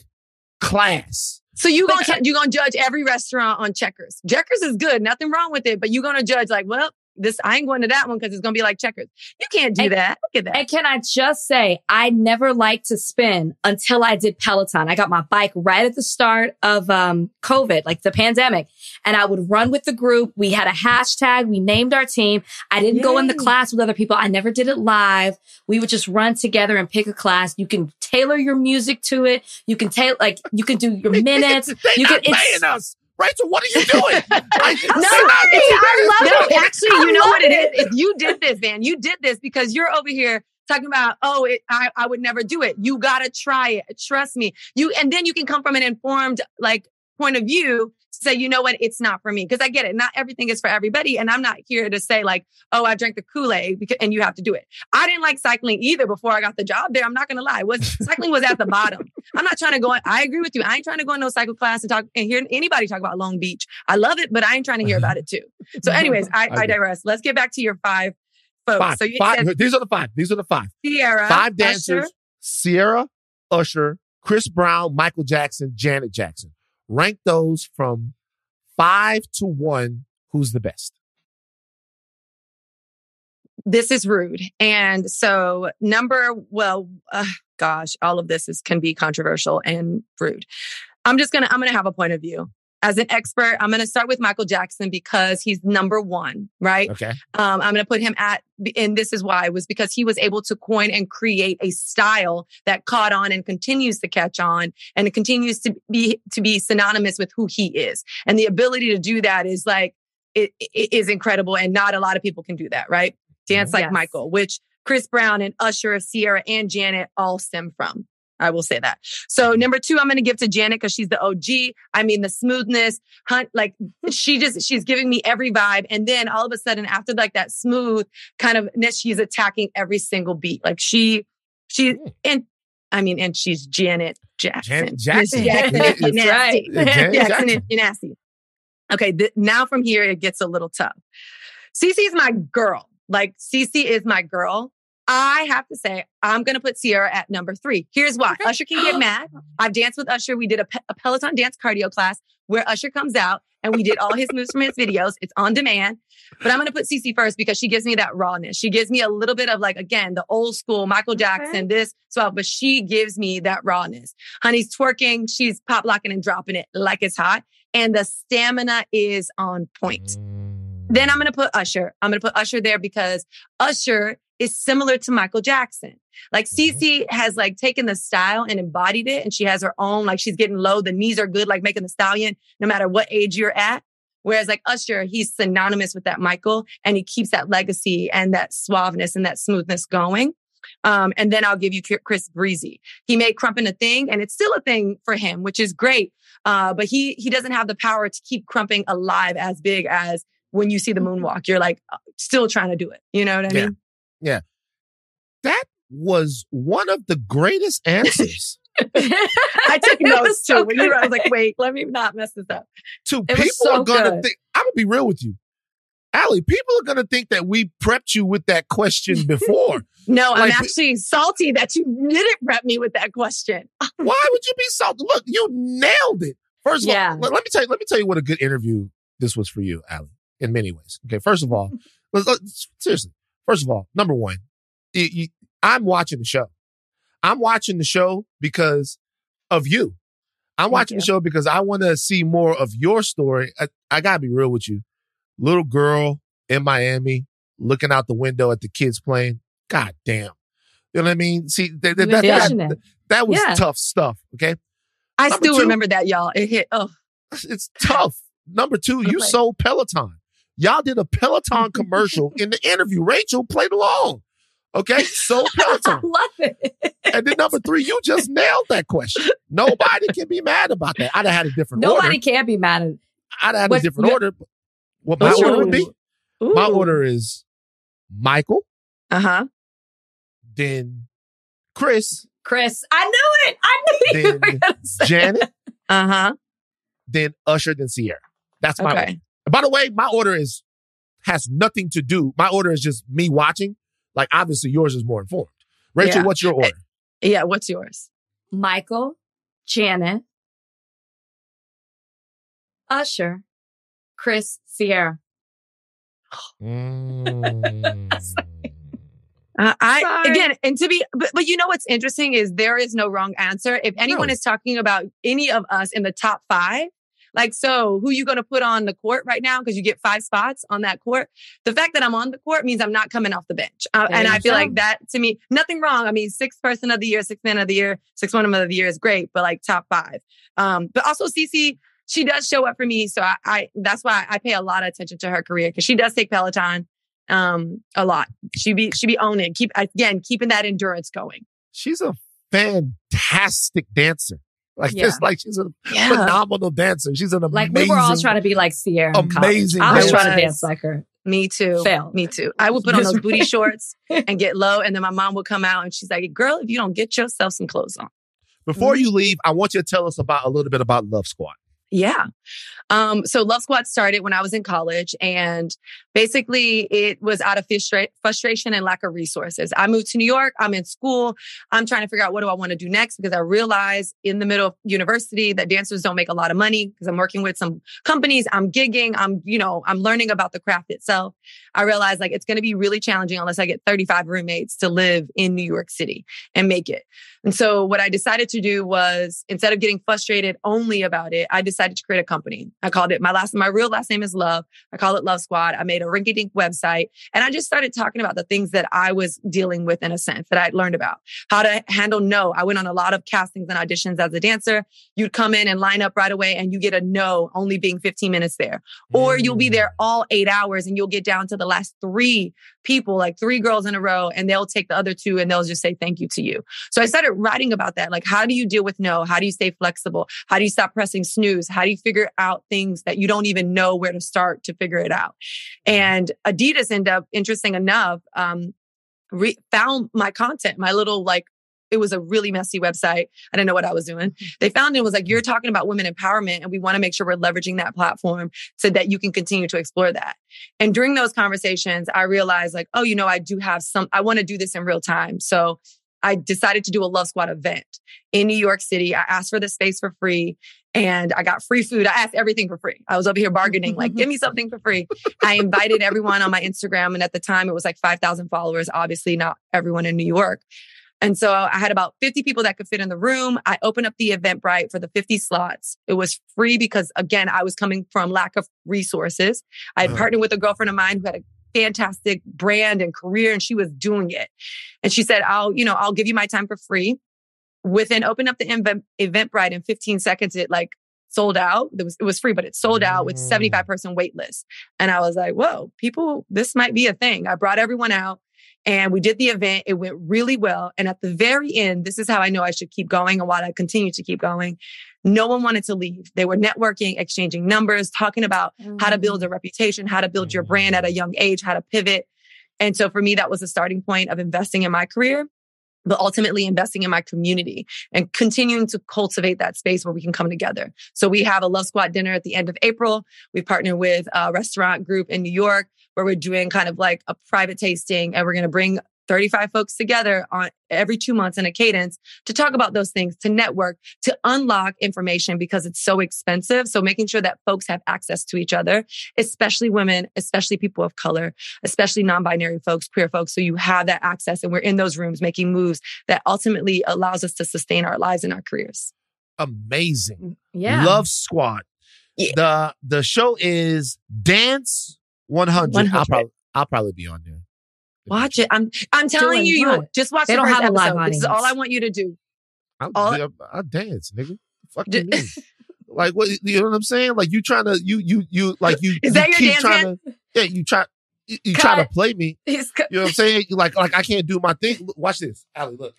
class. So you gonna you gonna judge every restaurant on Checkers. Checkers is good, nothing wrong with it, but you gonna judge like, well, this I ain't going to that one because it's gonna be like Checkers. You can't do And- that. Look at that. And can I just say, I never liked to spin until I did Peloton. I got my bike right at the start of um, COVID, like the pandemic, and I would run with the group. We had a hashtag. We named our team. I didn't go in the class with other people. I never did it live. We would just run together and pick a class. You can tailor your music to it. You can tailor, like, you can do your minutes. You can, it's, us. Rachel, what are you doing? I, No, they're not it's- paying I love no, it. actually, I you know what it it. is? If you did this, man, you did this because you're over here talking about, oh, it, I, I would never do it. You gotta try it. Trust me. You and then you can come from an informed like point of view to say, you know what, it's not for me. Because I get it. Not everything is for everybody. And I'm not here to say, like, oh, I drank the Kool-Aid and you have to do it. I didn't like cycling either before I got the job there. I'm not gonna lie. Was cycling was at the bottom. I'm not trying to go. in- I agree with you. I ain't trying to go in no cycle class and talk and hear anybody talk about Long Beach. I love it, but I ain't trying to hear about it too. So, anyways, I, I digress. Let's get back to your five folks. Five, So you five. said These are the five. These are the five. Ciara, Five dancers: Usher, Ciara, Usher, Chris Brown, Michael Jackson, Janet Jackson. Rank those from five to one. Who's the best? this is rude. And so number, well, uh, gosh, all of this is can be controversial and rude. I'm just gonna I'm gonna have a point of view. As an expert, I'm gonna start with Michael Jackson because he's number one, right? Okay. Um, I'm going to put him at, and this is why was because he was able to coin and create a style that caught on and continues to catch on, and it continues to be to be synonymous with who he is. And the ability to do that is like it, it is incredible, and not a lot of people can do that, right? Dance like Yes. Michael, which Chris Brown and Usher, of Ciara, and Janet all stem from. I will say that. So number two, I'm going to give to Janet because she's the OG. I mean, the smoothness, hunt, like she just, she's giving me every vibe. And then all of a sudden after like that smooth kind of, she's attacking every single beat. Like she, she, hmm. and I mean, and she's Janet Jackson. Janet Jackson. Jackson, if you're That's nasty. right. Janet Jackson, Jackson. nasty. Okay. Th- now from here, it gets a little tough. Cece's my girl. Like Cece is my girl. I have to say, I'm going to put Ciara at number three. Here's why. Usher can get mad. I've danced with Usher. We did a, Pe- a Peloton dance cardio class where Usher comes out and we did all his moves from his videos. It's on demand. But I'm going to put Cece first because she gives me that rawness. She gives me a little bit of like, again, the old school Michael Jackson, this, so, but she gives me that rawness. Honey's twerking. She's pop locking and dropping it like it's hot. And the stamina is on point. Then I'm going to put Usher. I'm going to put Usher there because Usher is similar to Michael Jackson. Like Mhm. Cece has like taken the style and embodied it and she has her own, like she's getting low. The knees are good, like making the stallion no matter what age you're at. Whereas like Usher, he's synonymous with that Michael and he keeps that legacy and that suaveness and that smoothness going. Um, and then I'll give you Chris Breezy. He made krumping a thing and it's still a thing for him, which is great. Uh, but he, he doesn't have the power to keep krumping alive as big as when you see the moonwalk, you're like uh, still trying to do it. You know what I Yeah. mean? That was one of the greatest answers I took notes was too. when you were, I was like, wait, let me not mess this up. to It people so are gonna good. think I'm gonna be real with you. Ally, people are gonna think that we prepped you with that question before. No, I'm actually salty that you didn't prep me with that question. Why would you be salty? Look, you nailed it. First of Yeah. all, let, let me tell you, let me tell you what a good interview this was for you, Ally, in many ways. Okay, first of all, let's, let's- seriously. First of all, number one, you- you- I'm watching the show. I'm watching the show because of you. I'm Thank watching you. the show because I want to see more of your story. I, I gotta be real with you. Little girl in Miami looking out the window at the kids playing. God damn. You know what I mean? See, that, that, that, that, that was Yeah. tough stuff. Okay. I Number still two- remember that, y'all. It hit. Oh, It's tough. Number two, you sold Peloton. Y'all did a Peloton commercial in the interview. Rachel played along. Okay. Sold I love it. and then number three, you just nailed that question. Nobody can be mad about that. I'd have had a different order. Nobody order. can be mad at I'd have had a different you- order. What my Ooh. order would be? My order is Michael, Uh huh. then Chris, Chris. I knew it. I knew you Then were gonna say Janet, Uh huh. then Usher, then Ciara. That's my order. Okay. And by the way, my order is has nothing to do. My order is just me watching. Like obviously yours is more informed. Rachel, Yeah. what's your order? Yeah, what's yours? Michael, Janet, Usher, Chris, Ciara. Mm. Uh, I Sorry. again, and to be, but, but you know what's interesting is there is no wrong answer. If anyone No. is talking about any of us in the top five, like so, who you going to put on the court right now because you get five spots on that court? The fact that I'm on the court means I'm not coming off the bench, uh, and I feel like that to me, nothing wrong. I mean, sixth person of the year, sixth man of the year, sixth woman of the year is great, but like top five. Um, but also Cece, she does show up for me, so I, I that's why I pay a lot of attention to her career because she does take Peloton um a lot she be she be owning keep again keeping that endurance going She's a fantastic dancer. Like Yeah. just like she's a yeah phenomenal dancer. She's an amazing. Like we were all trying to be like Ciara. amazing I was dancer. trying to dance like her. me too Failed. me too i would put on those booty shorts and get low and then my mom would come out and she's like girl if you don't get yourself some clothes on Before Mhm. you leave, I want you to tell us about a little bit about Love Squad. Yeah. Um, so Love Squad started when I was in college and basically it was out of frustra- frustration and lack of resources. I moved to New York. I'm in school. I'm trying to figure out what do I want to do next because I realized in the middle of university that dancers don't make a lot of money because I'm working with some companies. I'm gigging. I'm, you know, I'm learning about the craft itself. I realized like it's going to be really challenging unless I get 35 roommates to live in New York City and make it. And so what I decided to do was instead of getting frustrated only about it, I decided to create a company. I called it my last, my real last name is Love. I call it Love Squad. I made a rinky dink website and I just started talking about the things that I was dealing with in a sense that I'd learned about how to handle no. I went on a lot of castings and auditions as a dancer. You'd come in and line up right away and you get a no only being 15 minutes there or you'll be mm. there all eight hours and you'll get down to the last three people, like three girls in a row, and they'll take the other two and they'll just say thank you to you. So I started writing about that. Like, how do you deal with no? How do you stay flexible? How do you stop pressing snooze? How do you figure out things that you don't even know where to start to figure it out? And Adidas ended up, interesting enough, um, re- found my content, my little like, it was a really messy website. I didn't know what I was doing. They found it was like, you're talking about women empowerment and we want to make sure we're leveraging that platform so that you can continue to explore that. And during those conversations, I realized like, oh, you know, I do have some, I want to do this in real time. So I decided to do a Love Squad event in New York City. I asked for the space for free and I got free food. I asked everything for free. I was over here bargaining, like, give me something for free. I invited everyone on my Instagram. And at the time, it was like 5,000 followers, obviously, not everyone in New York. And so I had about 50 people that could fit in the room. I opened up the Eventbrite for the 50 slots. It was free because again, I was coming from lack of resources. I had Uh-huh. partnered with a girlfriend of mine who had a fantastic brand and career and she was doing it. And she said, I'll, you know, I'll give you my time for free. Within open up the event, Eventbrite in 15 seconds, it like sold out. It was, it was free, but it sold out with Mm. 75 person wait list. And I was like, whoa, people, this might be a thing. I brought everyone out and we did the event. It went really well. And at the very end, this is how I know I should keep going and why I continue to keep going. No one wanted to leave. They were networking, exchanging numbers, talking about how to build a mm. reputation, how to build your mm-hmm. brand at a young age, how to pivot. And so for me, that was the starting point of investing in my career, but ultimately investing in my community and continuing to cultivate that space where we can come together. So we have a Love Squad dinner at the end of April. We partner with a restaurant group in New York where we're doing kind of like a private tasting and we're going to bring 35 folks together on every two months in a cadence to talk about those things, to network, to unlock information because it's so expensive. So making sure that folks have access to each other, especially women, especially people of color, especially non-binary folks, queer folks. So you have that access and we're in those rooms making moves that ultimately allows us to sustain our lives and our careers. Amazing. Mm, yeah. Love Squad. Yeah. The the show is Dance 100. I'll 100. probably I'll probably be on there. Watch it. I'm I'm telling you, you just watch They the don't first have a live episode. This is all. I want you to do. I'll, All- I'll, I'll dance, nigga. Fuck you mean? Like what you know what I'm saying? Like you trying to you you you like you Is you that your keep dance trying hand? to yeah you try you, you try to play me. You know what I'm saying? You Like like I can't do my thing. Look, Watch this, Ally. Look,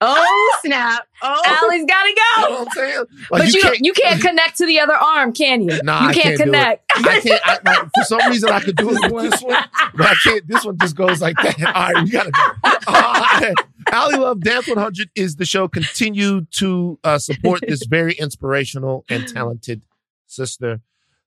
Oh snap! Oh, Ally's gotta you go. know what I'm saying? Like but you, you can't connect to the other arm, can you? Nah, you I can't, can't do it. connect. I can't. I, like, for some reason, I could do it with this one, but I can't. This one just goes like that. All right, we gotta go. Uh, Ally Love Dance 100 is the show. Continue to uh, support this very inspirational and talented sister,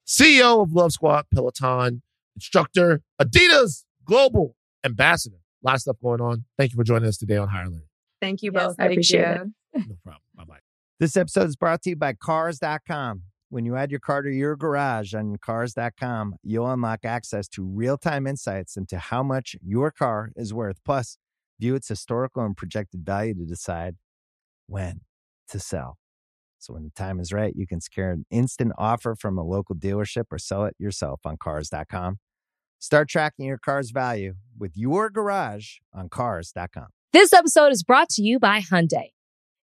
CEO of Love Squad Peloton. Instructor, Adidas global ambassador. A lot of stuff going on. Thank you for joining us today on Higher Learning. Thank you Yes, both. I appreciate you. it. No problem. Bye bye. This episode is brought to you by Cars.com. When you add your car to your garage on Cars.com, you'll unlock access to real time insights into how much your car is worth. Plus, view its historical and projected value to decide when to sell. So, when the time is right, you can secure an instant offer from a local dealership or sell it yourself on Cars.com. Start tracking your car's value with your garage on Cars.com. This episode is brought to you by Hyundai.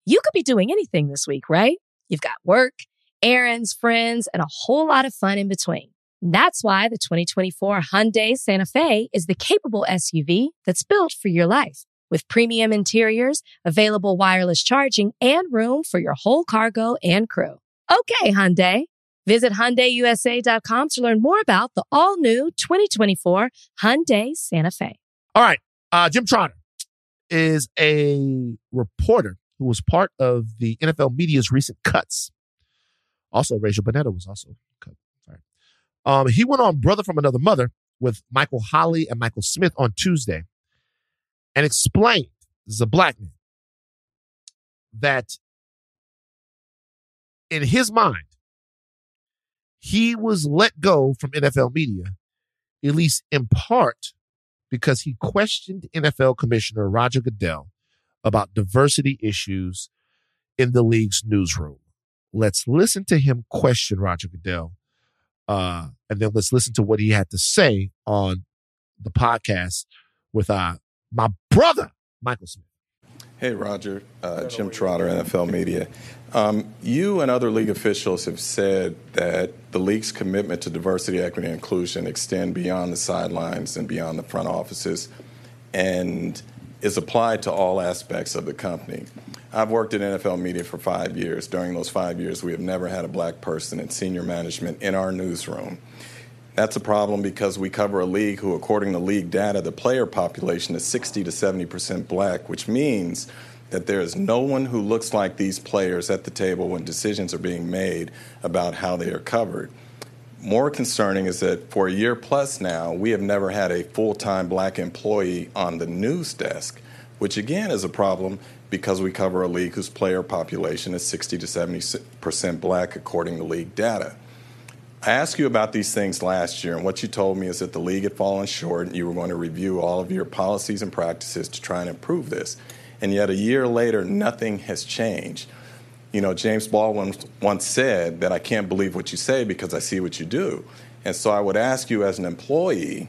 You could be doing anything this week, right? You've got work, errands, friends, and a whole lot of fun in between. That's why the 2024 Hyundai Santa Fe is the capable SUV that's built for your life. With premium interiors, available wireless charging, and room for your whole cargo and crew. Okay, Hyundai. Visit HyundaiUSA.com to learn more about the all-new 2024 Hyundai Santa Fe. All right. Uh, Jim Trotter is a reporter who was part of the NFL media's recent cuts. Also, Rachel Bonnetta was also cut. Um, he went on Brother from Another Mother with Michael Holley and Michael Smith on Tuesday and explained, this is a black man, that in his mind, he was let go from NFL media, at least in part because he questioned NFL Commissioner Roger Goodell about diversity issues in the league's newsroom. Let's listen to him question Roger Goodell, uh, and then let's listen to what he had to say on the podcast with uh, my brother, Michael Smith. Hey, Roger. Uh, Jim Trotter, NFL Media. Um, you and other league officials have said that the league's commitment to diversity, equity, and inclusion extend beyond the sidelines and beyond the front offices and is applied to all aspects of the company. I've worked at NFL Media for five years. During those five years, we have never had a black person in senior management in our newsroom. That's a problem because we cover a league who, according to league data, the player population is 60 to 70 percent black, which means that there is no one who looks like these players at the table when decisions are being made about how they are covered. More concerning is that for a year plus now, we have never had a full time black employee on the news desk, which again is a problem because we cover a league whose player population is 60 to 70 percent black, according to league data. I asked you about these things last year, and what you told me is that the league had fallen short and you were going to review all of your policies and practices to try and improve this. And yet, a year later, nothing has changed. You know, James Baldwin once said that I can't believe what you say because I see what you do. And so I would ask you, as an employee,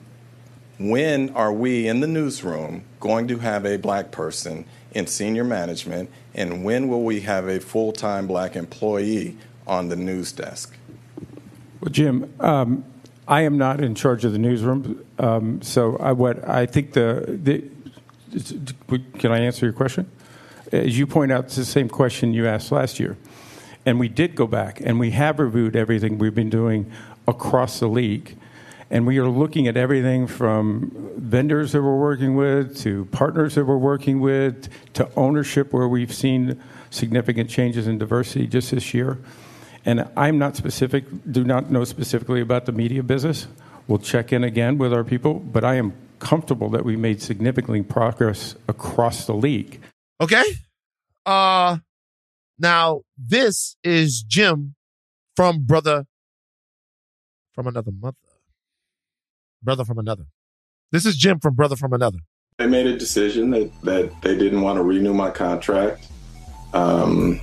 when are we in the newsroom going to have a black person in senior management, and when will we have a full time black employee on the news desk? Well, Jim, um, I am not in charge of the newsroom, um, so I, what I think the, the can I answer your question? As you point out, it's the same question you asked last year, and we did go back and we have reviewed everything we've been doing across the league, and we are looking at everything from vendors that we're working with to partners that we're working with to ownership where we've seen significant changes in diversity just this year. And I'm not specific, do not know specifically about the media business. We'll check in again with our people, but I am comfortable that we made significant progress across the league. Okay. Uh now this is Jim from Brother from Another Mother. Brother from Another. This is Jim from Brother from Another. They made a decision that, that they didn't want to renew my contract. Um,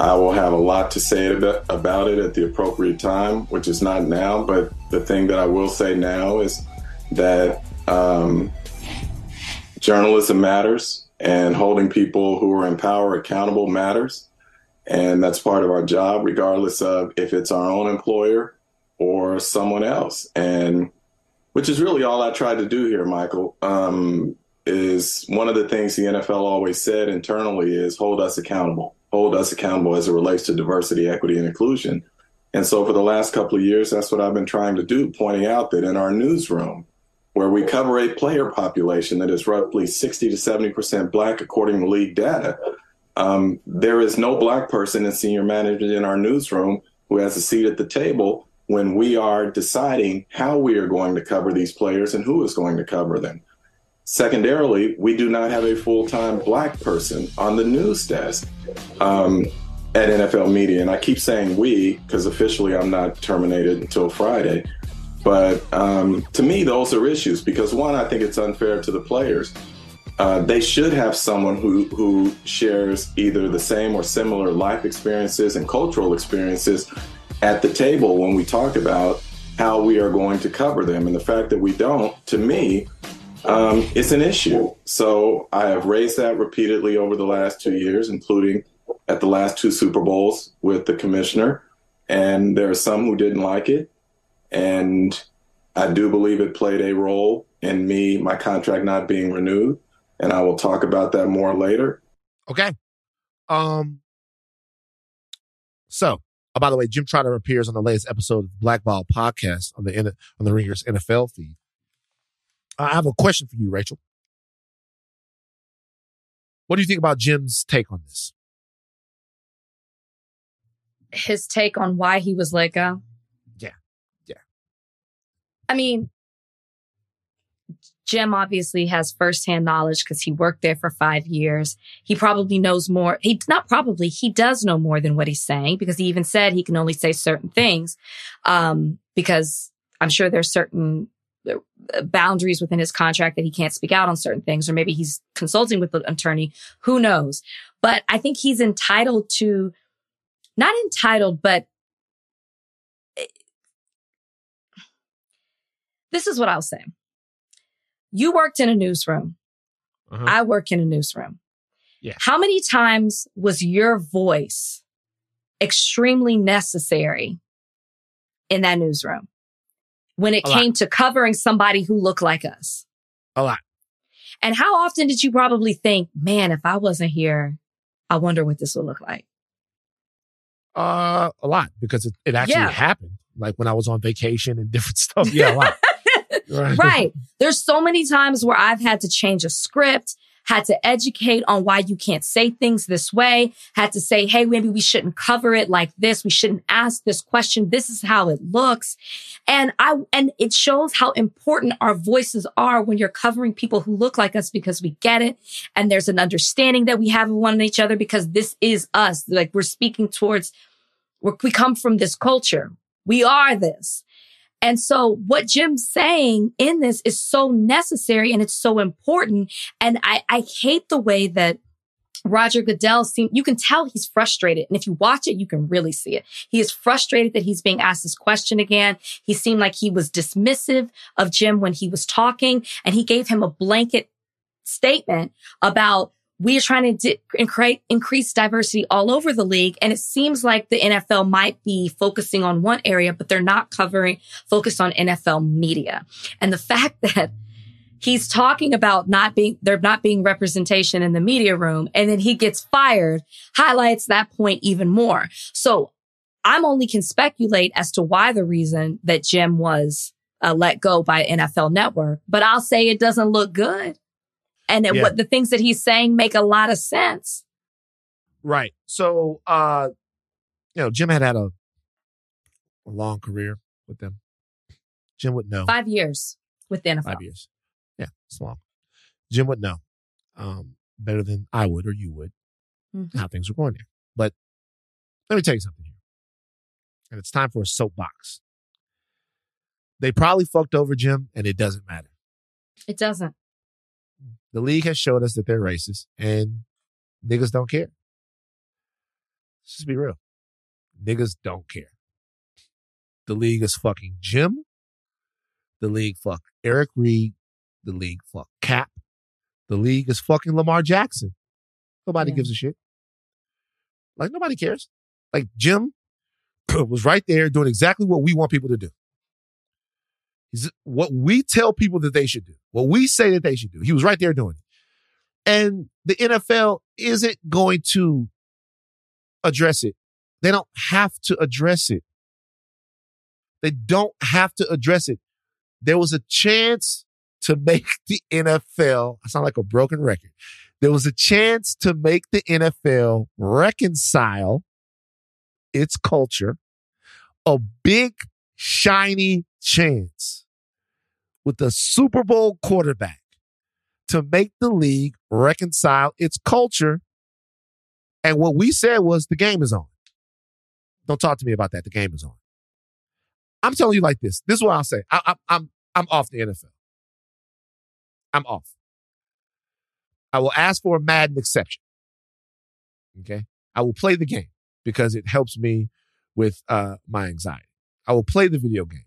I will have a lot to say about it at the appropriate time, which is not now. But the thing that I will say now is that um, journalism matters and holding people who are in power accountable matters. And that's part of our job, regardless of if it's our own employer or someone else. And which is really all I tried to do here, Michael. Um, is one of the things the NFL always said internally is hold us accountable hold us accountable as it relates to diversity, equity, and inclusion. And so for the last couple of years, that's what I've been trying to do, pointing out that in our newsroom, where we cover a player population that is roughly 60 to 70% black, according to league data, um, there is no black person in senior management in our newsroom who has a seat at the table when we are deciding how we are going to cover these players and who is going to cover them. Secondarily, we do not have a full time black person on the news desk um, at NFL Media. And I keep saying we because officially I'm not terminated until Friday. But um, to me, those are issues because one, I think it's unfair to the players. Uh, they should have someone who, who shares either the same or similar life experiences and cultural experiences at the table when we talk about how we are going to cover them. And the fact that we don't, to me, um, it's an issue. So I have raised that repeatedly over the last two years, including at the last two Super Bowls with the commissioner. And there are some who didn't like it. And I do believe it played a role in me, my contract not being renewed. And I will talk about that more later. Okay. Um. So, oh, by the way, Jim Trotter appears on the latest episode of Blackball podcast on the on the Ringers NFL feed. I have a question for you, Rachel. What do you think about Jim's take on this? His take on why he was let go? Yeah. Yeah. I mean, Jim obviously has firsthand knowledge because he worked there for five years. He probably knows more. He not probably, he does know more than what he's saying because he even said he can only say certain things. Um, because I'm sure there's certain boundaries within his contract that he can't speak out on certain things, or maybe he's consulting with an attorney. Who knows? But I think he's entitled to, not entitled, but eh, this is what I'll say. You worked in a newsroom. Uh-huh. I work in a newsroom. Yeah. How many times was your voice extremely necessary in that newsroom? When it a came lot. to covering somebody who looked like us? A lot. And how often did you probably think, man, if I wasn't here, I wonder what this would look like? Uh, a lot because it, it actually yeah. happened. Like when I was on vacation and different stuff. Yeah, a lot. right. right. There's so many times where I've had to change a script had to educate on why you can't say things this way, had to say, Hey, maybe we shouldn't cover it like this. We shouldn't ask this question. This is how it looks. And I, and it shows how important our voices are when you're covering people who look like us because we get it. And there's an understanding that we have one each other because this is us. Like we're speaking towards, we're, we come from this culture. We are this. And so what Jim's saying in this is so necessary and it's so important. And I, I hate the way that Roger Goodell seemed, you can tell he's frustrated. And if you watch it, you can really see it. He is frustrated that he's being asked this question again. He seemed like he was dismissive of Jim when he was talking and he gave him a blanket statement about we are trying to di- increase diversity all over the league. And it seems like the NFL might be focusing on one area, but they're not covering, focused on NFL media. And the fact that he's talking about not being, there not being representation in the media room and then he gets fired highlights that point even more. So I'm only can speculate as to why the reason that Jim was uh, let go by NFL network, but I'll say it doesn't look good and yeah. what the things that he's saying make a lot of sense. Right. So, uh, you know, Jim had had a, a long career with them. Jim would know. Five years with the NFL. Five years. Yeah, it's long. Jim would know um, better than I would or you would mm-hmm. how things were going there. But let me tell you something here. And it's time for a soapbox. They probably fucked over Jim, and it doesn't matter. It doesn't. The league has showed us that they're racist and niggas don't care. Let's just be real. Niggas don't care. The league is fucking Jim. The league fuck Eric Reid. The league fuck Kap. The league is fucking Lamar Jackson. Nobody yeah. gives a shit. Like nobody cares. Like Jim was right there doing exactly what we want people to do. He's what we tell people that they should do, what we say that they should do. He was right there doing it. And the NFL isn't going to address it. They don't have to address it. They don't have to address it. There was a chance to make the NFL, I sound like a broken record. There was a chance to make the NFL reconcile its culture. A big shiny chance with a Super Bowl quarterback to make the league reconcile its culture. And what we said was the game is on. Don't talk to me about that. The game is on. I'm telling you like this. This is what I'll say. I, I, I'm I'm off the NFL. I'm off. I will ask for a Madden exception. Okay. I will play the game because it helps me with uh, my anxiety. I will play the video game.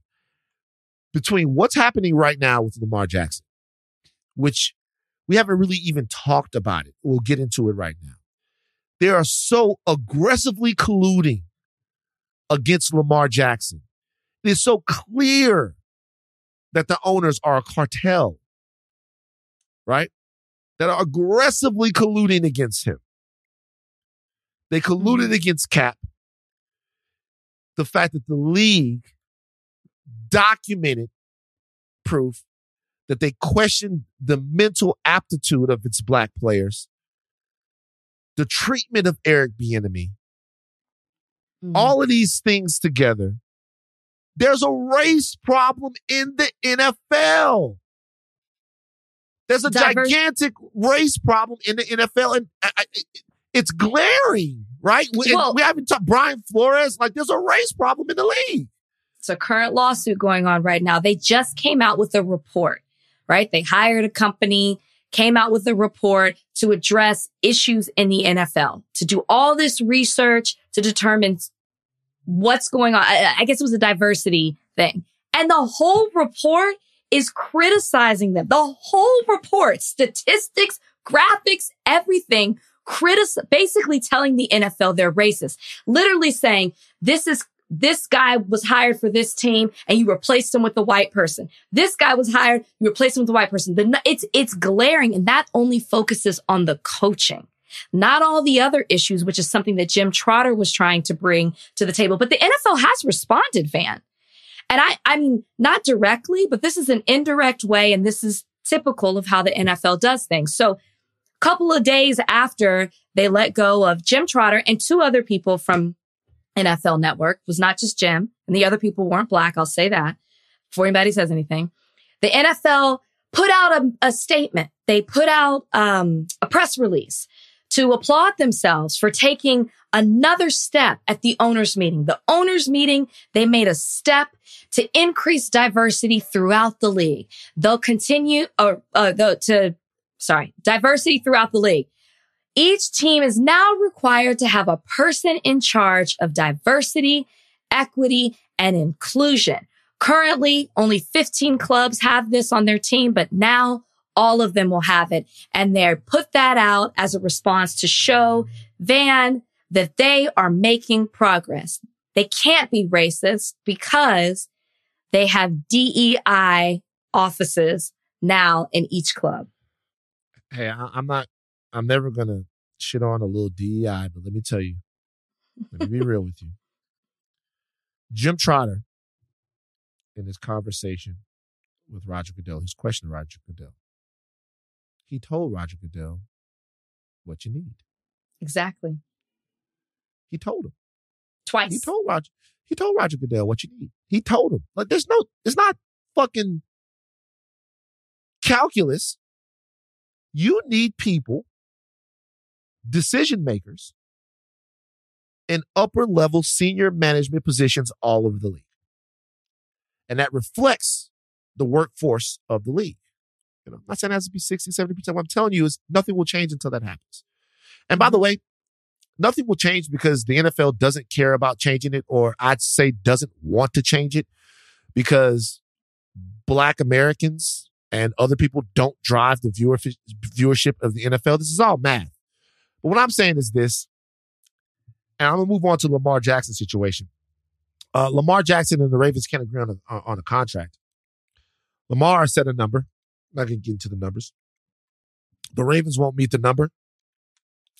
Between what's happening right now with Lamar Jackson, which we haven't really even talked about it. We'll get into it right now. They are so aggressively colluding against Lamar Jackson. It is so clear that the owners are a cartel, right? That are aggressively colluding against him. They colluded mm-hmm. against Kap. The fact that the league documented proof that they questioned the mental aptitude of its black players, the treatment of Eric Bieniemy, mm. all of these things together. There's a race problem in the NFL. There's a Diverse- gigantic race problem in the NFL, and I, I, it's glaring, right? We, Well- we haven't talked Brian Flores. Like, there's a race problem in the league. It's a current lawsuit going on right now. They just came out with a report, right? They hired a company, came out with a report to address issues in the NFL, to do all this research to determine what's going on. I, I guess it was a diversity thing. And the whole report is criticizing them. The whole report, statistics, graphics, everything, critic- basically telling the NFL they're racist. Literally saying, this is this guy was hired for this team and you replaced him with a white person. This guy was hired, you replaced him with a white person. The, it's, it's glaring and that only focuses on the coaching, not all the other issues, which is something that Jim Trotter was trying to bring to the table. But the NFL has responded, Van. And I, I mean, not directly, but this is an indirect way. And this is typical of how the NFL does things. So a couple of days after they let go of Jim Trotter and two other people from NFL Network was not just Jim, and the other people weren't black. I'll say that before anybody says anything. The NFL put out a, a statement. They put out um, a press release to applaud themselves for taking another step at the owners meeting. The owners meeting, they made a step to increase diversity throughout the league. They'll continue or uh, the, to sorry, diversity throughout the league. Each team is now required to have a person in charge of diversity, equity, and inclusion. Currently, only 15 clubs have this on their team, but now all of them will have it. And they put that out as a response to show Van that they are making progress. They can't be racist because they have DEI offices now in each club. Hey, I'm not. I'm never gonna shit on a little DEI, but let me tell you. Let me be real with you. Jim Trotter, in his conversation with Roger Goodell, he's questioning Roger Goodell. He told Roger Goodell what you need. Exactly. He told him. Twice. He told Roger. He told Roger Goodell what you need. He told him. Like, there's no. It's not fucking calculus. You need people, decision makers, in upper level senior management positions all over the league. And that reflects the workforce of the league. You know, I'm not saying it has to be 60, 70%. What I'm telling you is nothing will change until that happens. And by the mm-hmm. way, nothing will change because the NFL doesn't care about changing it, or I'd say doesn't want to change it because black Americans and other people don't drive the viewership of the NFL. This is all math. But what I'm saying is this, and I'm gonna move on to Lamar Jackson situation. Uh, Lamar Jackson and the Ravens can't agree on a, on a contract. Lamar set a number. I'm not gonna get into the numbers. The Ravens won't meet the number.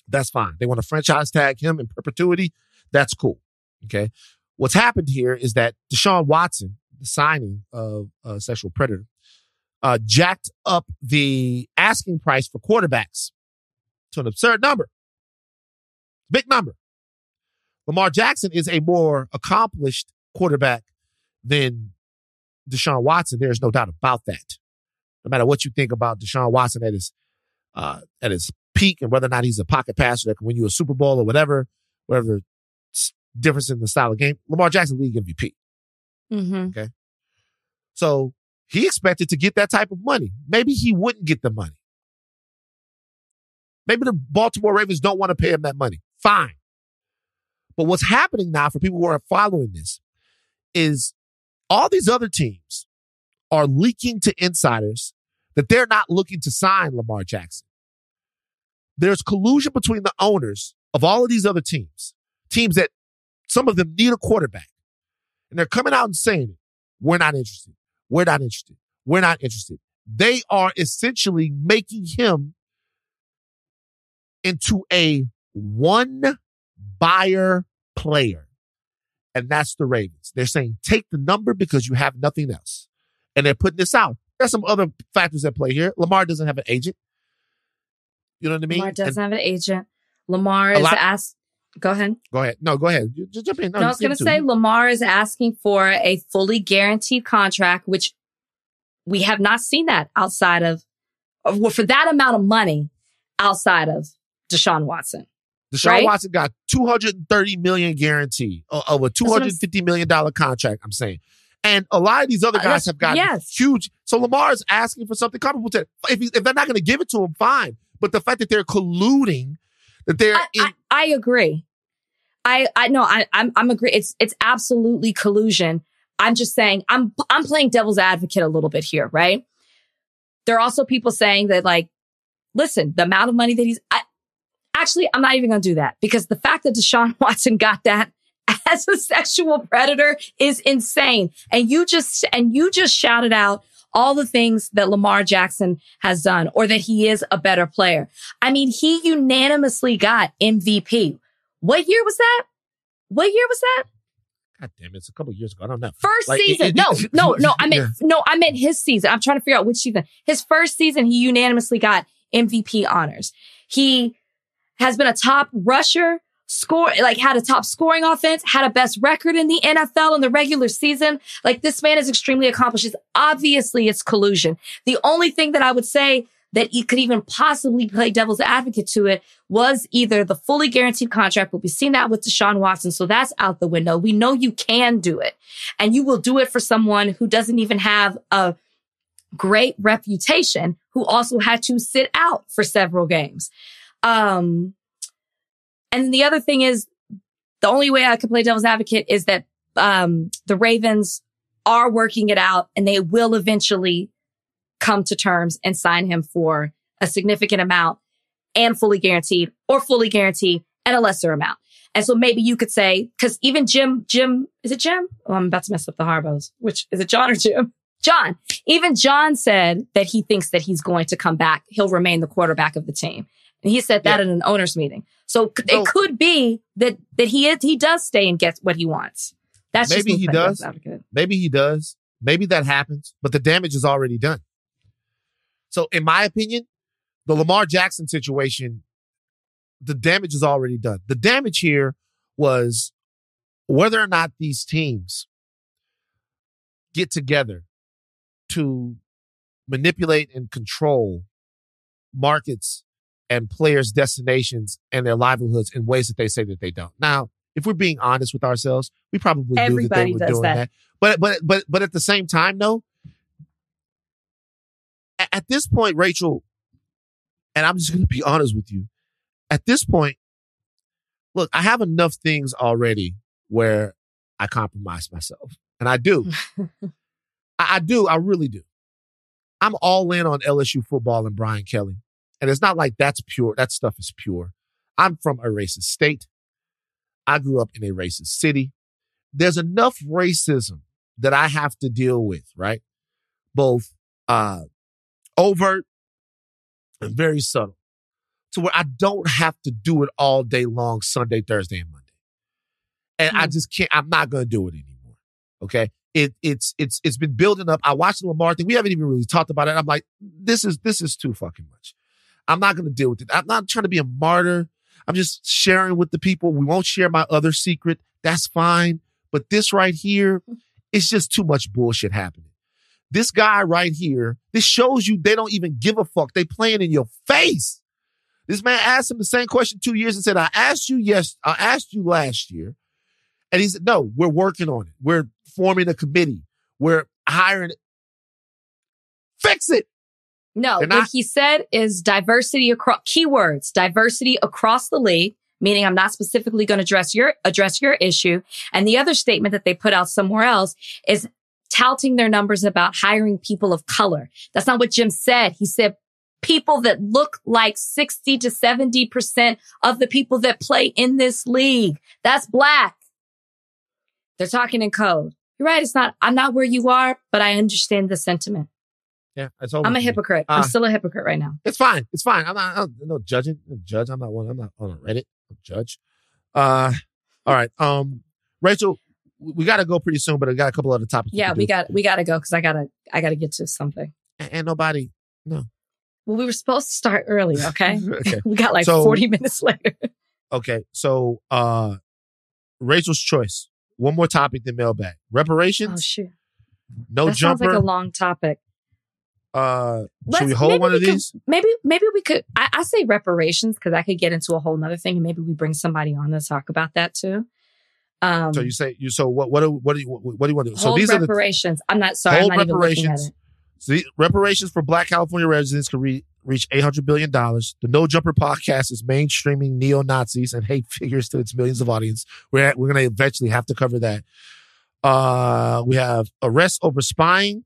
That's fine. They want to franchise tag him in perpetuity. That's cool. Okay. What's happened here is that Deshaun Watson, the signing of a sexual predator, uh, jacked up the asking price for quarterbacks to an absurd number. Big number. Lamar Jackson is a more accomplished quarterback than Deshaun Watson. There's no doubt about that. No matter what you think about Deshaun Watson at his uh, at his peak and whether or not he's a pocket passer that can win you a Super Bowl or whatever, whatever difference in the style of game, Lamar Jackson league MVP. Mm-hmm. So he expected to get that type of money. Maybe he wouldn't get the money. Maybe the Baltimore Ravens don't want to pay him that money. Fine. But what's happening now for people who are following this is all these other teams are leaking to insiders that they're not looking to sign Lamar Jackson. There's collusion between the owners of all of these other teams, teams that some of them need a quarterback. And they're coming out and saying. We're not interested. We're not interested. We're not interested. They are essentially making him into a one buyer player. And that's the Ravens. They're saying take the number because you have nothing else. And they're putting this out. There's some other factors at play here. Lamar doesn't have an agent. You know what I mean? Lamar doesn't And- have an agent. Lamar is lot- ask. Go ahead. go ahead. No, go ahead. You- Just jump in. No, No, I was going to say. Lamar is asking for a fully guaranteed contract, which we have not seen that outside of, of- well, for that amount of money outside of Deshaun Watson. Deshaun right? Watson got 230 million guaranteed o- of a 250 million dollar contract. I'm saying, and a lot of these other Uh, guys that's- have gotten yes. huge. So Lamar is asking for something comparable to. If he, if they're not going to give it to him, fine. But the fact that they're colluding, that they're I, in, I, I agree. I, I know I, I'm, I'm agree. It's, it's absolutely collusion. I'm just saying I'm, I'm playing devil's advocate a little bit here, right? There are also people saying that like, listen, the amount of money that he's, actually, I'm not even going to do that because the fact that Deshaun Watson got that as a sexual predator is insane. And you just, and you just shouted out all the things that Lamar Jackson has done or that he is a better player. I mean, he unanimously got MVP. What year was that? What year was that? God damn, it's a couple years ago. I don't know. First Like, season. it- no, no, no. I meant Yeah. no. I meant his season. I'm trying to figure out which season. His first season, he unanimously got MVP honors. He has been a top rusher, score like had a top scoring offense, had a best record in the NFL in the regular season. Like this man is extremely accomplished. It's obviously it's collusion. The only thing that I would say that you could even possibly play devil's advocate to it was either the fully guaranteed contract, but we've seen that with Deshaun Watson. So that's out the window. We know you can do it and you will do it for someone who doesn't even have a great reputation, who also had to sit out for several games. Um, and the other thing is the only way I could play devil's advocate is that, um, the Ravens are working it out and they will eventually come to terms and sign him for a significant amount and fully guaranteed or fully guaranteed and a lesser amount. And so maybe you could say, cause even Jim, Jim, is it Jim? Oh, I'm about to mess up the Harbaughs. Which is it John or Jim? John. Even John said that he thinks that he's going to come back. He'll remain the quarterback of the team. And he said that Yeah. in an owners meeting. So c- So- it could be that, that he is, he does stay and gets what he wants. That's Maybe he does. Maybe he does. Maybe that happens, but the damage is already done. So, in my opinion, the Lamar Jackson situation, the damage is already done. The damage here was whether or not these teams get together to manipulate and control markets and players' destinations and their livelihoods in ways that they say that they don't. Now, if we're being honest with ourselves, we probably knew that they Everybody were does doing that. that. But but but but at the same time, though, at this point, Rachel, and I'm just going to be honest with you. At this point, look, I have enough things already where I compromise myself, and I do. I, I do. I really do. I'm all in on LSU football and Brian Kelly, and it's not like that's pure. That stuff is pure. I'm from a racist state. I grew up in a racist city. There's enough racism that I have to deal with, right? Both uh overt and very subtle. To where I don't have to do it all day long, Sunday, Thursday, and Monday. And I just can't, I'm not gonna do it anymore. Okay. It it's it's it's been building up. I watched the Lamar thing. We haven't even really talked about it. I'm like, this is this is too fucking much. I'm not gonna deal with it. I'm not trying to be a martyr. I'm just sharing with the people. We won't share my other secret. That's fine. But this right here It's just too much bullshit happening. This guy right here, this shows you they don't even give a fuck. They playing in your face. This man asked him the same question two years and said, I asked you yes, I asked you last year. And he said, No, we're working on it. We're forming a committee. We're hiring. Fix it. No, They're what not- he said is diversity across keywords, diversity across the league, meaning I'm not specifically going to address your address your issue. And the other statement that they put out somewhere else is touting their numbers about hiring people of color. That's not what Jim said. He said people that look like 60 to 70% of the people that play in this league. That's black. They're talking in code. You're right. It's not, I'm not where you are, but I understand the sentiment. Yeah. I'm a hypocrite. I'm Uh, still a hypocrite right now. It's fine. It's fine. I'm not. I'm no judging. No judge. I'm not one. I'm not on a Reddit. I'm judge. Uh, all right. Um, Rachel, we got to go pretty soon, but I got a couple other topics. Yeah, can we got we got to go because I gotta I gotta get to something. A- And nobody. No. Well, we were supposed to start early. Okay, Okay. we got like So- 40 minutes later. Okay. So, uh, Rachel's choice. One more topic than mailbag. Reparations. Oh shoot, no that sounds like a long topic. Uh, should Let's- we hold one of could- these? maybe maybe we could. I, I say reparations because I could get into a whole nother thing, and maybe we bring somebody on to talk about that too. Um, so you say you. So what? What? do- What do you? What, do you want to do? So these are the reparations. I'm not sorry. I'm hold not reparations. So the reparations for Black California residents could re- reach eight hundred billion dollars. The No Jumper podcast is mainstreaming neo Nazis and hate figures to its millions of audience. We're at, we're going to eventually have to cover that. Uh, we have arrests over spying.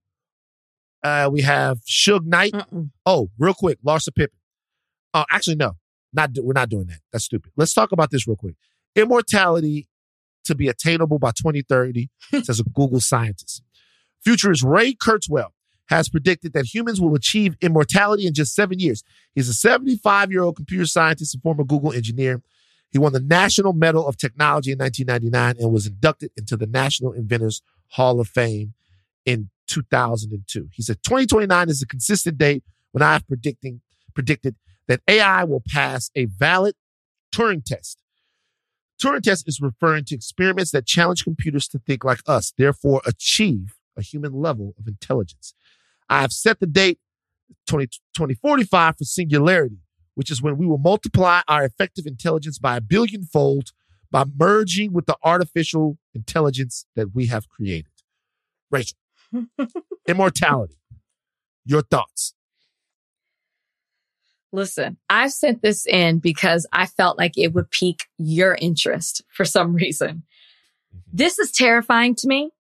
Uh, we have Suge Knight. Mm-mm. Oh, real quick, Larsa Pippen. Uh, actually, no, not do- we're not doing that. That's stupid. Let's talk about this real quick. Immortality to be attainable by 2030, says a Google scientist. Futurist Ray Kurzweil has predicted that humans will achieve immortality in just seven years. He's a 75 year old computer scientist and former Google engineer. He won the National Medal of Technology in 1999 and was inducted into the National Inventors Hall of Fame in 2002. He said 2029 is a consistent date when I've predicting predicted that AI will pass a valid Turing test. Turing test is referring to experiments that challenge computers to think like us, therefore achieve a human level of intelligence. I have set the date 20, 2045 for singularity, which is when we will multiply our effective intelligence by a billion fold by merging with the artificial intelligence that we have created. Rachel, immortality. Your thoughts. Listen, I sent this in because I felt like it would pique your interest for some reason. Mm-hmm. This is terrifying to me.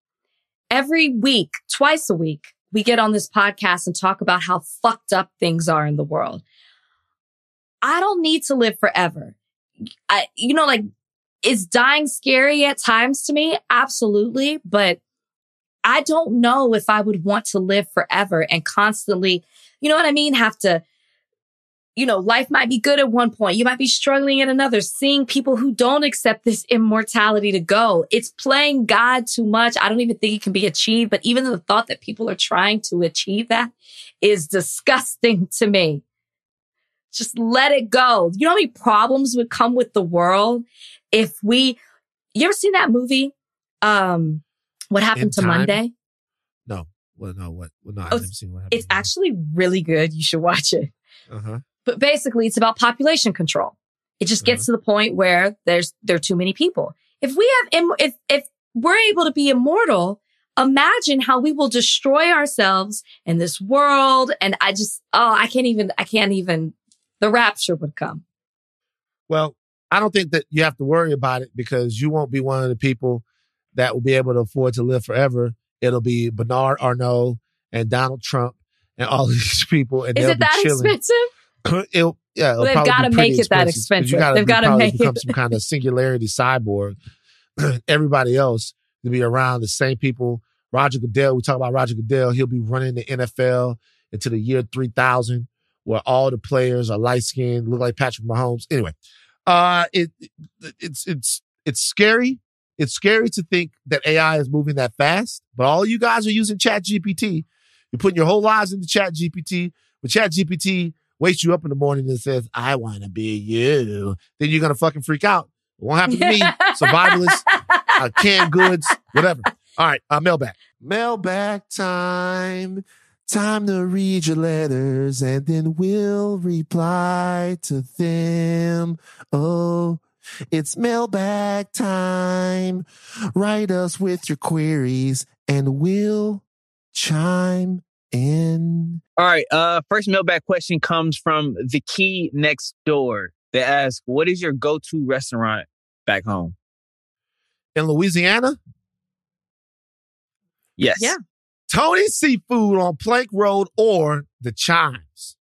Every week, twice a week, we get on this podcast and talk about how fucked up things are in the world. I don't need to live forever. I, you know, like, is dying scary at times to me? Absolutely. But I don't know if I would want to live forever and constantly, you know what I mean? Have to, you know, life might be good at one point. You might be struggling at another, seeing people who don't accept this immortality to go. It's playing God too much. I don't even think it can be achieved. But even the thought that people are trying to achieve that is disgusting to me. Just let it go. You know how many problems would come with the world if we, you ever seen that movie? Um, what happened to Time? Monday? No. Well, no, what? Well, no, I Oh, haven't seen what happened. It's actually really good. You should watch it. Uh-huh. But basically, it's about population control. It just gets to the point where there's there are too many people. If we have Im- if if we're able to be immortal, imagine how we will destroy ourselves in this world. And I just oh, I can't even I can't even. The rapture would come. Well, I don't think that you have to worry about it because you won't be one of the people that will be able to afford to live forever. It'll be Bernard Arnault and Donald Trump and all these people, and Is they'll it that be chilling. expensive? It'll, yeah, it'll They've gotta make it that expensive. Gotta They've gotta make become it- some kind of singularity cyborg. Everybody else to be around the same people. Roger Goodell, we talk about Roger Goodell. He'll be running the NFL into the year 3000 where all the players are light skinned, look like Patrick Mahomes. Anyway, uh, it, it it's it's it's scary. It's scary to think that AI is moving that fast. But all you guys are using Chat GPT. You're putting your whole lives into Chat GPT. But Chat GPT wakes you up in the morning and says, "I want to be you." Then you're gonna fucking freak out. It won't happen to me. Survivalists, uh, canned goods, whatever. All right, uh, mailbag. Mailbag time. Time to read your letters and then we'll reply to them. Oh, it's mailbag time. Write us with your queries and we'll chime in. All right. Uh, first mailbag question comes from the key next door. They ask, "What is your go-to restaurant back home?" In Louisiana, Yes. Yeah. Tony's Seafood on Plank Road or the Chimes.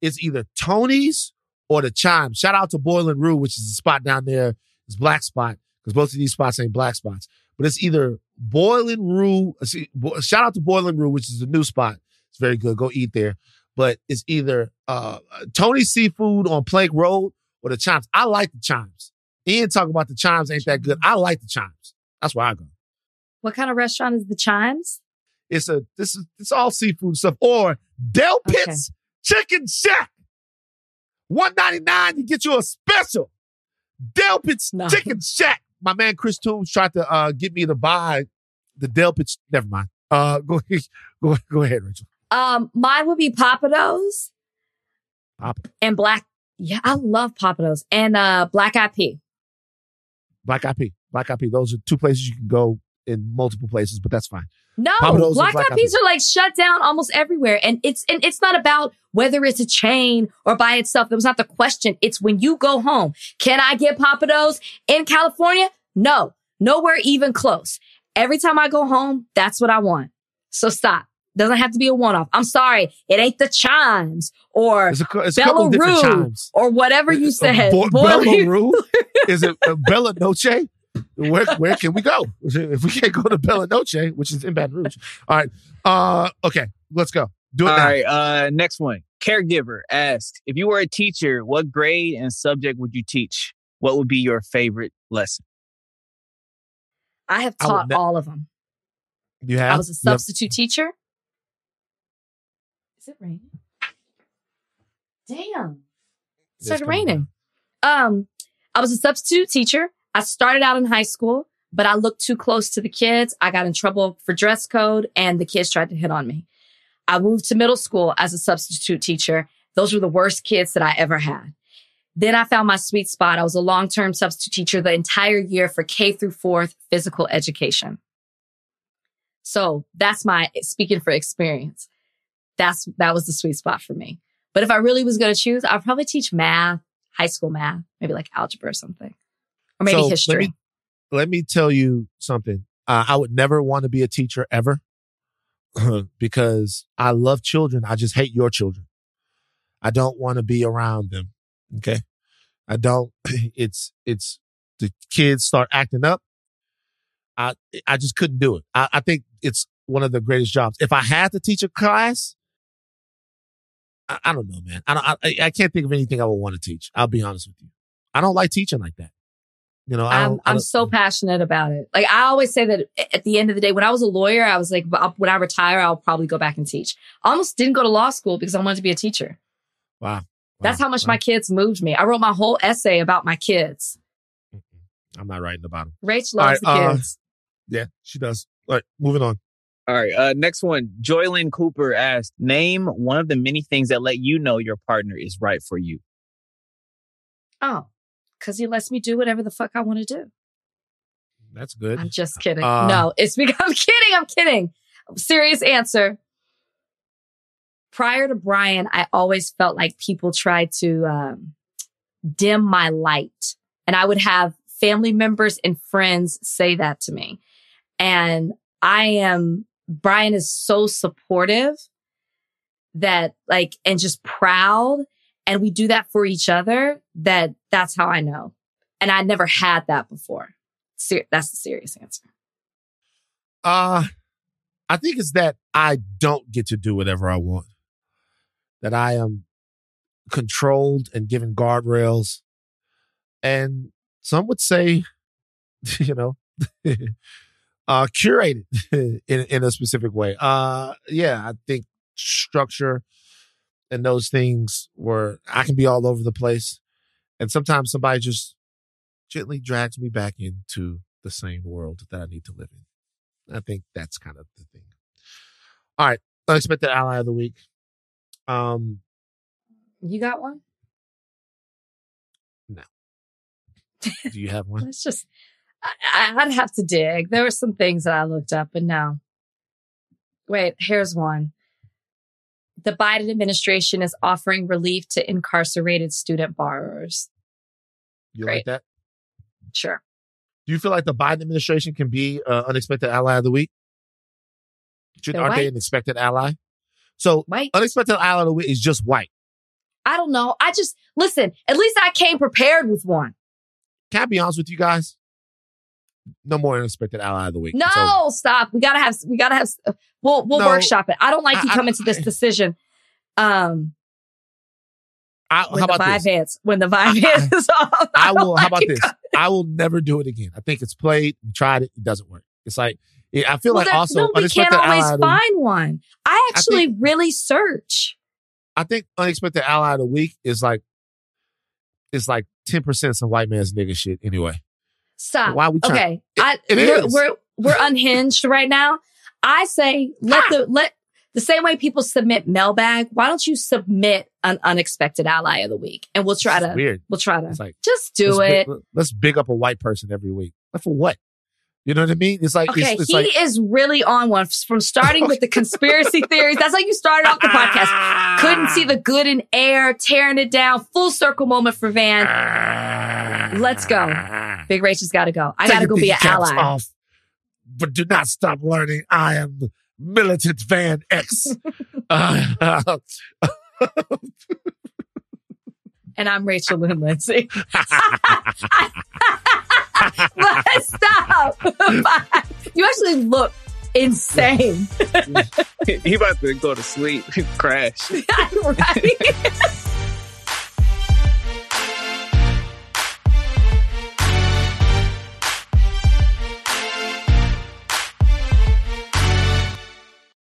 It's either Tony's or the Chimes. Shout out to Boil and Roux, which is a spot down there. It's Black Spot because both of these spots ain't black spots. But it's either Boil and Roux. uh, see, Bo- Shout out to Boil and Roux, which is a new spot. It's very good. Go eat there. But it's either uh, Tony's Seafood on Plank Road or the Chimes. I like the Chimes. Ian talking about the Chimes ain't that good. I like the Chimes. That's where I go. What kind of restaurant is the Chimes? It's a this is it's all seafood stuff. Or Del Pitts Chicken Shack. One ninety nine. You get you a special Del Pitts No. Chicken Shack. My man Chris Toombs tried to uh, get me to buy the Del Pitts. Never mind. Uh, go go go ahead, Rachel. Um, mine would be Pappadeaux Pop and Black. Yeah, I love Pappadeaux and uh Black IP. Black IP. Black IP. Those are two places you can go in multiple places, but that's fine. No, Pappadeaux Black Eyed Peas are like shut down almost everywhere, and it's and it's not about whether it's a chain or by itself. That was not the question. It's when you go home. Can I get Pappadeaux in California? No, nowhere even close. Every time I go home, that's what I want. So stop. Doesn't have to be a one off. I'm sorry, it ain't the chimes or It's a, it's a Bella of Rue chimes. or whatever you said. Bo- Rue? Is it uh, Bella Noche? Where where can we go? If we can't go to Bella Noche, which is in Baton Rouge. All right. Uh okay, let's go. Do it All now. right. Uh, next one. Caregiver asks, "If you were a teacher, what grade and subject would you teach? What would be your favorite lesson?" I have I taught ne- all of them. You have I was a You have- substitute teacher. Is it raining? Damn. It started coming raining. Um, I was a substitute teacher. I started out in high school, but I looked too close to the kids. I got in trouble for dress code and the kids tried to hit on me. I moved to middle school as a substitute teacher. Those were the worst kids that I ever had. Then I found my sweet spot. I was a long-term substitute teacher the entire year for K through fourth physical education. So that's my speaking for experience. That's that was the sweet spot for me. But if I really was going to choose, I'd probably teach math, high school math, maybe like algebra or something, or maybe So, history. Let me, let me tell you something. Uh, I would never want to be a teacher ever because I love children. I just hate your children. I don't want to be around them. Okay. I don't, it's, it's the kids start acting up. I, I just couldn't do it. I, I think it's one of the greatest jobs. If I had to teach a class, I, I don't know, man. I, don't, I, I can't think of anything I would want to teach. I'll be honest with you. I don't like teaching like that. You know, I I'm, don't, I I'm so passionate about it. Like I always say that at the end of the day, when I was a lawyer, I was like, when I retire, I'll probably go back and teach. I almost didn't go to law school because I wanted to be a teacher. wow. That's how much Wow. my kids moved me. I wrote my whole essay about my kids. I'm not writing about them. Rach loves right, the uh, kids. Yeah, she does. All right, moving on. All right. Uh, next one. Joylyn Cooper asked, "Name one of the many things that let you know your partner is right for you." Oh, because he lets me do whatever the fuck I want to do. That's good. I'm just kidding. Uh, no, it's because I'm kidding. I'm kidding. Serious answer. Prior to Brian, I always felt like people tried to um, dim my light. And I would have family members and friends say that to me. And I am, Brian is so supportive that like, and just proud. And we do that for each other that that's how I know. And I never had that before. Ser- that's the serious answer. Uh I think it's that I don't get to do whatever I want. That I am controlled and given guardrails. And some would say, you know, uh curated in in a specific way. Uh yeah, I think structure and those things where I can be all over the place. And sometimes somebody just gently drags me back into the same world that I need to live in. I think that's kind of the thing. All right, unexpected ally of the week. Um, You got one? No. Do you have one? Let's just. I, I'd have to dig. There were some things that I looked up, but no. Wait, here's one. The Biden administration is offering relief to incarcerated student borrowers. You Great. like that? Sure. Do you feel like the Biden administration can be uh, unexpected ally of the week? Should, aren't they an expected ally? So White. unexpected ally of the week is just white. I don't know. I just listen. At least I came prepared with one. Can I be honest with you guys? No more unexpected ally of the week. No, So, stop. We gotta have. We gotta have. We'll we'll No. workshop it. I don't like you I- I- coming to this decision. Um, I, when how the about vibe this? when the vibe I- hits, off, I don't will. How about this? coming- I will never do it again. I think it's played. We tried it. It doesn't work. It's like yeah, I feel Well, like also no, we can't always ally. Of the, find one. I actually really search. I think unexpected ally of the week is like it's like ten percent some white man's nigga shit. Anyway, Stop. Why we try- Okay, I, it we're, is. we're we're unhinged right now. I say let ah! the let the same way people submit mailbag. Why don't you submit an unexpected ally of the week, and we'll try to weird. we'll try to It's like just do let's it. Big, let's big up a white person every week. Like for what? You know what I mean? It's like Okay, it's, it's he like is really on one from starting with the conspiracy theories. That's how you started off the podcast. Couldn't see ah! the good in air, tearing it down. Full circle moment for Van. Let's go. Big Rach has got to go. I got to go be an thinking caps ally. Off, but do not stop learning. I am militant Van X. Uh, And I'm Rachel Lynn Lindsay. but stop. You actually look insane. he about to go to sleep, crash. right?